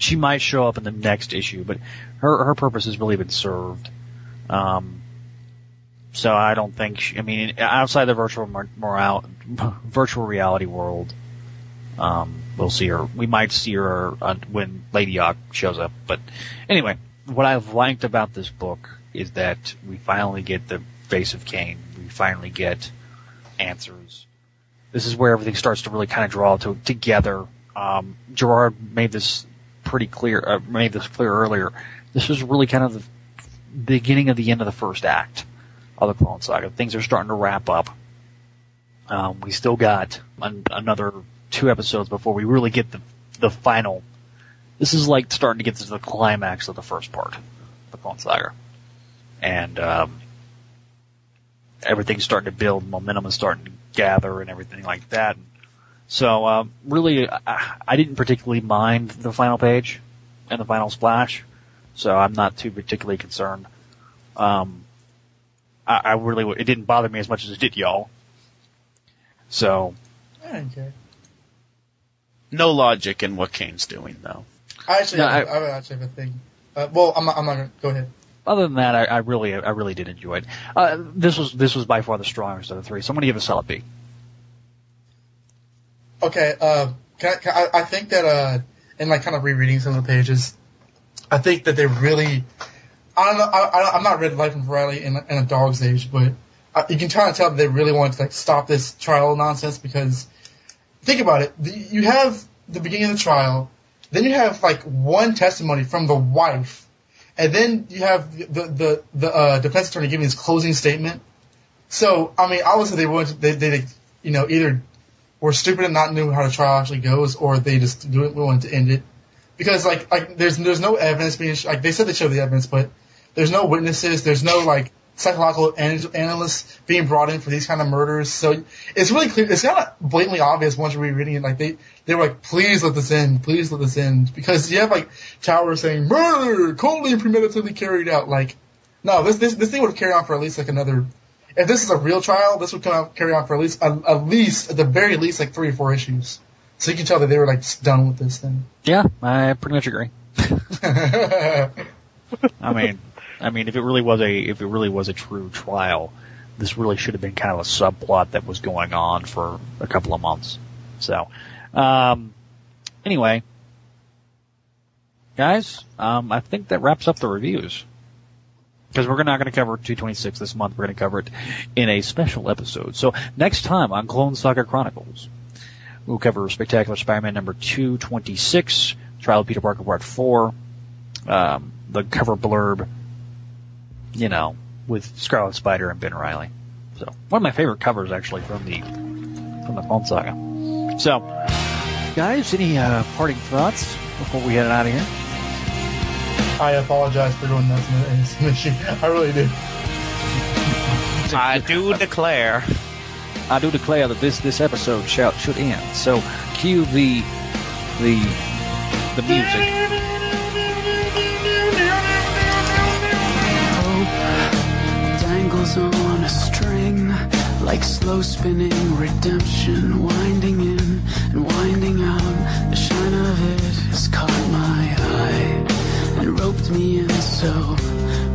She might show up in the next issue, but her her purpose has really been served. Um, so I don't think. She, I mean, outside the virtual mor- moral, virtual reality world, um, we'll see her. We might see her uh, when Lady Ock shows up. But anyway, what I've liked about this book is that we finally get the face of Kaine. We finally get answers. This is where everything starts to really kind of draw to, together. Um, Gerard made this pretty clear, uh, made this clear earlier. This is really kind of the beginning of the end of the first act of the Clone Saga. Things are starting to wrap up. Um, we still got an, another two episodes before we really get the the final. This is like starting to get to the climax of the first part, the Clone Saga, and um, everything's starting to build. Momentum is starting to gather, and everything like that. So um, really, I, I didn't particularly mind the final page and the final splash, so I'm not too particularly concerned. Um, I, I really it didn't bother me as much as it did y'all. So I don't. No logic in what Kaine's doing, though. I actually, No, have, I- I, actually have a thing. Uh, well, I'm not, I'm not gonna go ahead. other than that, I, I really I really did enjoy it. Uh, this was this was by far the strongest of the three. So I'm gonna give it a solid B. Okay, uh, can I, can I, I think that, uh, in like kind of rereading some of the pages, I think that they really, I don't know, I, I, I'm not read Life and Variety in, in a dog's age, but uh, you can kind of tell that they really wanted to like stop this trial nonsense because, think about it, the, you have the beginning of the trial, then you have like one testimony from the wife, and then you have the the the uh, defense attorney giving his closing statement. So I mean, obviously they wanted they they you know either were stupid and not knew how the trial actually goes, or they just do it, wanted to end it. Because like like there's there's no evidence being like they said they showed the evidence, but there's no witnesses, there's no like psychological an- analysts being brought in for these kind of murders. So it's really clear. It's kind of blatantly obvious once you're reading it. Like they they were like, please let this end, please let this end, because you have like Tower saying murder, coldly and premeditatedly carried out. Like no, this this this thing would have carried on for at least like another if this is a real trial, this would come out carry on for at least at, at least at the very least like three or four issues. So you can tell that they were like done with this thing. Yeah, I pretty much agree. I mean, I mean, if it really was a if it really was a true trial, this really should have been kind of a subplot that was going on for a couple of months. So, um, anyway, guys, um, I think that wraps up the reviews. Because we're not going to cover 226 this month, we're going to cover it in a special episode. So next time on Clone Saga Chronicles, we'll cover Spectacular Spider-Man number 226, Trial of Peter Parker Part 4, um, the cover blurb, you know, with Scarlet Spider and Ben Reilly. So one of my favorite covers actually from the from the Clone Saga. So, guys, any uh, parting thoughts before we head out of here? I apologize for going nuts in this issue. I really do. I do declare. I do declare that this this episode shall, should end. So, cue the the the music. Dangles on a string like slow spinning redemption winding in and winding out. The shine of it has caught my eye and roped me in so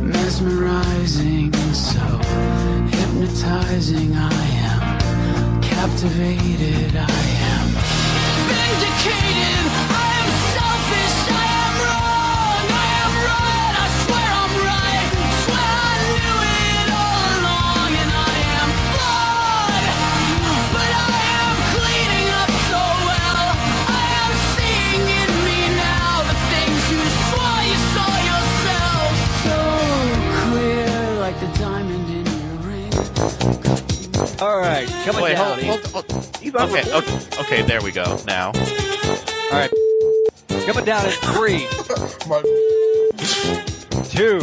mesmerizing so hypnotizing. I am captivated i am vindicated coming Wait, down. hold, hold, hold. Okay, okay, okay, there we go. Now, All right, coming down in three, My, two.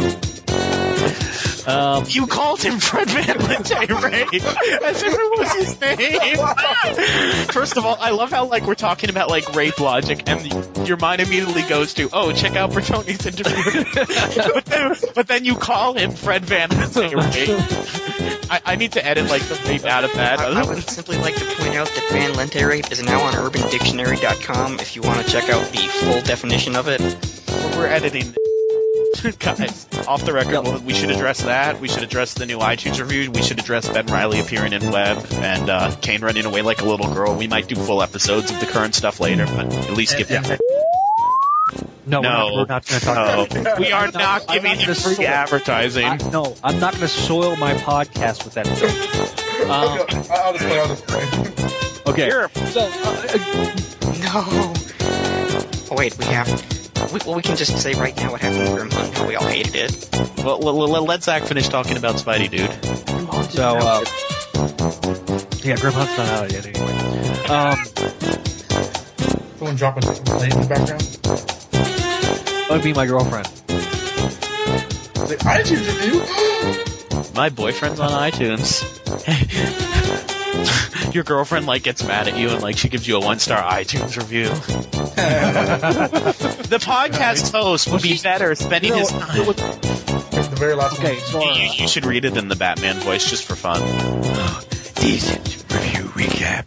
Um, you called him Fred Van Lente Ray as if it was his name. First of all, I love how like we're talking about like rape logic, and your mind immediately goes to, oh, check out Bertoni's interview. but, then, but then you call him Fred Van Lente Ray. I, I need to edit like the rape out of that. I, I would simply like to point out that Van Lente rape is now on UrbanDictionary.com if you want to check out the full definition of it. we're editing. Guys, off the record, well, we should address that. We should address the new iTunes review. We should address Ben Reilly appearing in Web and uh, Kaine running away like a little girl. We might do full episodes of the current stuff later, but at least give and, them. No, we're No. not, we're not going to talk about No, we are not I'm giving not him free soil- advertising. I, no, I'm not going to soil my podcast with that. Um, okay, I'll just play. I'll just play. okay, You're- so uh, No. Oh wait, we have. We, well, we can just say right now what happened with Grim Hunt, how we all hated it. Well, let, let, let Zach finish talking about Spidey, dude. so uh, yeah, Grim Hunt's not out yet anyway. Um, Someone dropping a plate in the background. That would be my girlfriend. It's like, iTunes review. My boyfriend's on iTunes. Your girlfriend like gets mad at you and like she gives you a one star iTunes review. The podcast host would be better spending You know his what- time. the very last Okay, one. so You, uh, you- you should read it in the Batman voice just for fun. Decent review recap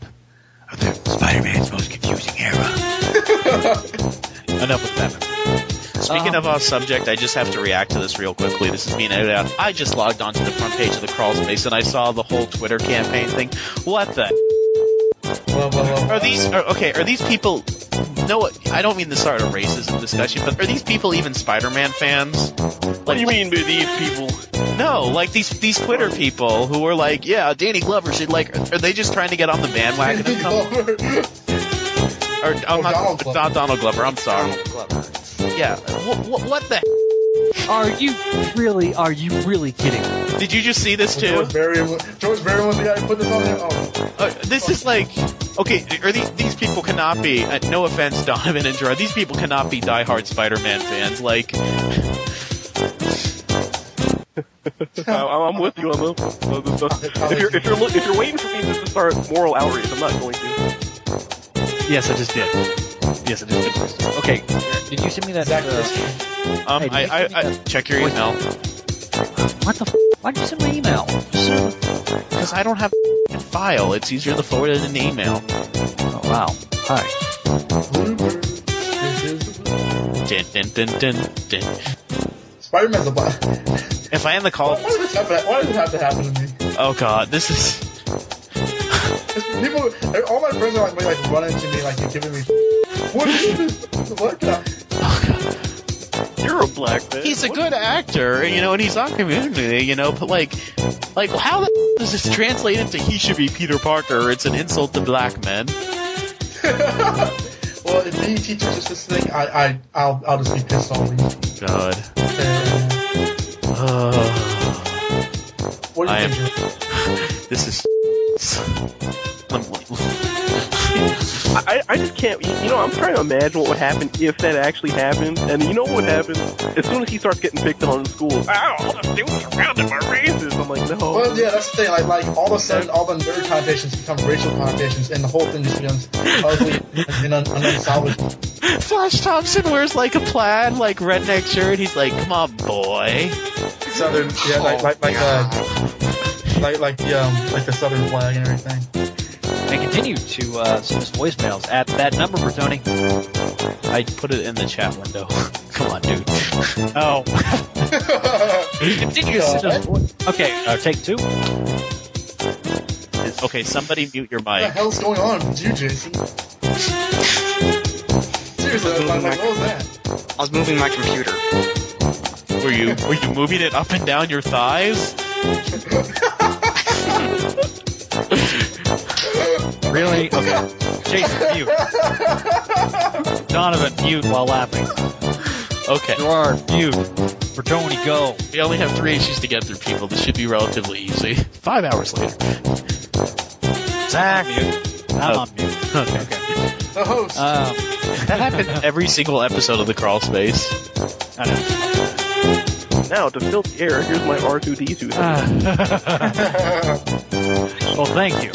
of the Spider-Man's most confusing era. enough with Batman. Speaking Um, of off subject, I just have to react to this real quickly. This is being edited out. I just logged onto the front page of the crawl space and I saw the whole Twitter campaign thing. What the? Well, well, well. Are these are, okay? Are these people? No, I don't mean to start a racism discussion, but are these people even Spider-Man fans? What do you mean by these people? No, like these these Twitter people who are like, yeah, Danny Glover should like. Are they just trying to get on the bandwagon? Or I'm Oh, not, Donald Glover. not Donald Glover. I'm sorry. Donald. Yeah. What, what, what the? Are you really? Are you really kidding? me? Did you just see this too? George Barry, George Barry was the guy who put this on there. Oh, Uh, this is like, okay, are these these people cannot be? Uh, no offense, Donovan and Gerard. These people cannot be diehard Spider-Man fans. Like, I- I'm with you on this. on this. If you're if you're look, if you're waiting for me to start moral outrage, I'm not going to. Yes, I just did. Yes, I just did. Okay, did you send me that? Zach uh, Christian. um, Hey, I, did I, I check your email what the? F- Why'd you send me email? because I don't have a file. It's easier to forward it in an email. Oh wow. Hi. Bluebird. This is the Dun, dun, dun, dun, dun. Spider-Man's a black. If I end the call, Why does this have why does this have to happen to me? oh god, this is. It's People, all my friends are like, like running to me, like you're giving me. What is this? What? the- You're a black man. He's a What? good actor, you know, and he's on Community, you know, but like, like how the does this translate into he should be Peter Parker? It's an insult to black men. well, if he teaches us this thing, I, I, I'll, I'll just be pissed all week. God. Uh, Uh, what do you I am- think? Drew? this is. I, I just can't. You you know, I'm trying to imagine what would happen if that actually happened. And you know what would happen? As soon as he starts getting picked on in school, oh, all the students surrounded by racists. I'm like, no. Well, yeah, that's the thing. Like, like all of a sudden, all the nerd connotations become racial connotations, and the whole thing just becomes ugly and un- and unsalvageable. Flash Thompson wears like a plaid, like redneck shirt. He's like, "Come on, boy." Southern, yeah, like, like, like, uh, like, like, the, um, like the southern flag and everything. And continue to uh, send us voicemails at that number for Tony. I put it in the chat window. Come on, dude. Oh. continue to send us. Okay, uh, take two. Okay, somebody mute your mic. What the mic. hell's going on with you, JC? Seriously, like, like, what was that? I was moving my computer. Were you were you moving it up and down your thighs? Really? Okay. Jason, mute. Donovan, mute while laughing. Okay. Gerard, mute. Bertone, go. We only have three issues to get through, people. This should be relatively easy. Five hours later. Zach. Mute. I'm on mute. Okay. The host. Um, That happened every single episode of the Crawl Space. I know. Now, to fill the air, here's my R2D2. well, thank you.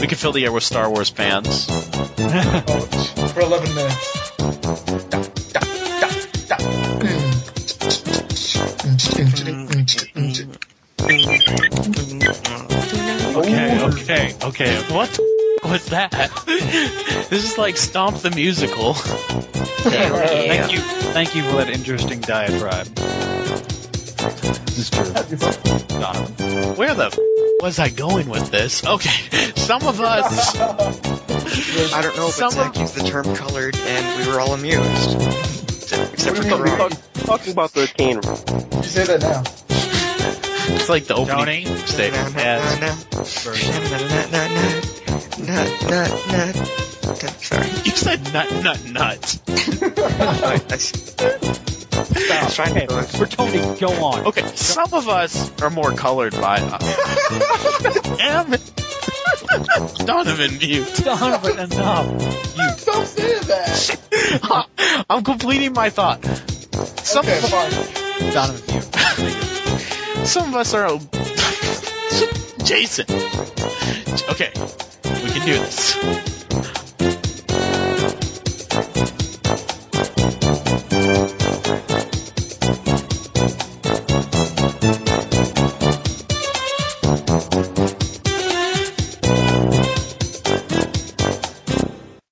We can fill the air with Star Wars fans. Oh, for 11 minutes. Okay, okay, okay. What the f- was that? This is like Stomp the Musical. Thank you, thank you for that interesting diatribe. This is true. Donovan. Where the f- was I going with this? Okay, some of us. I don't know, but Some Zach of- used the term colored, and we were all amused. Except, except for What do you? Karan. Talk, talking about the cane room. You say that now. It's like the opening Tony? statement. Yeah. Sorry. You said nut, nut, nut. I, I, Stop. Trying to go. Bertone, go on. Okay, some of us are more colored by. Uh, Damn it. Donovan mute. Donovan, enough. You Stop saying that. I'm completing my thought. Some, Okay, of, fine. Donovan, you. some of us are. Jason. Okay, we can do this.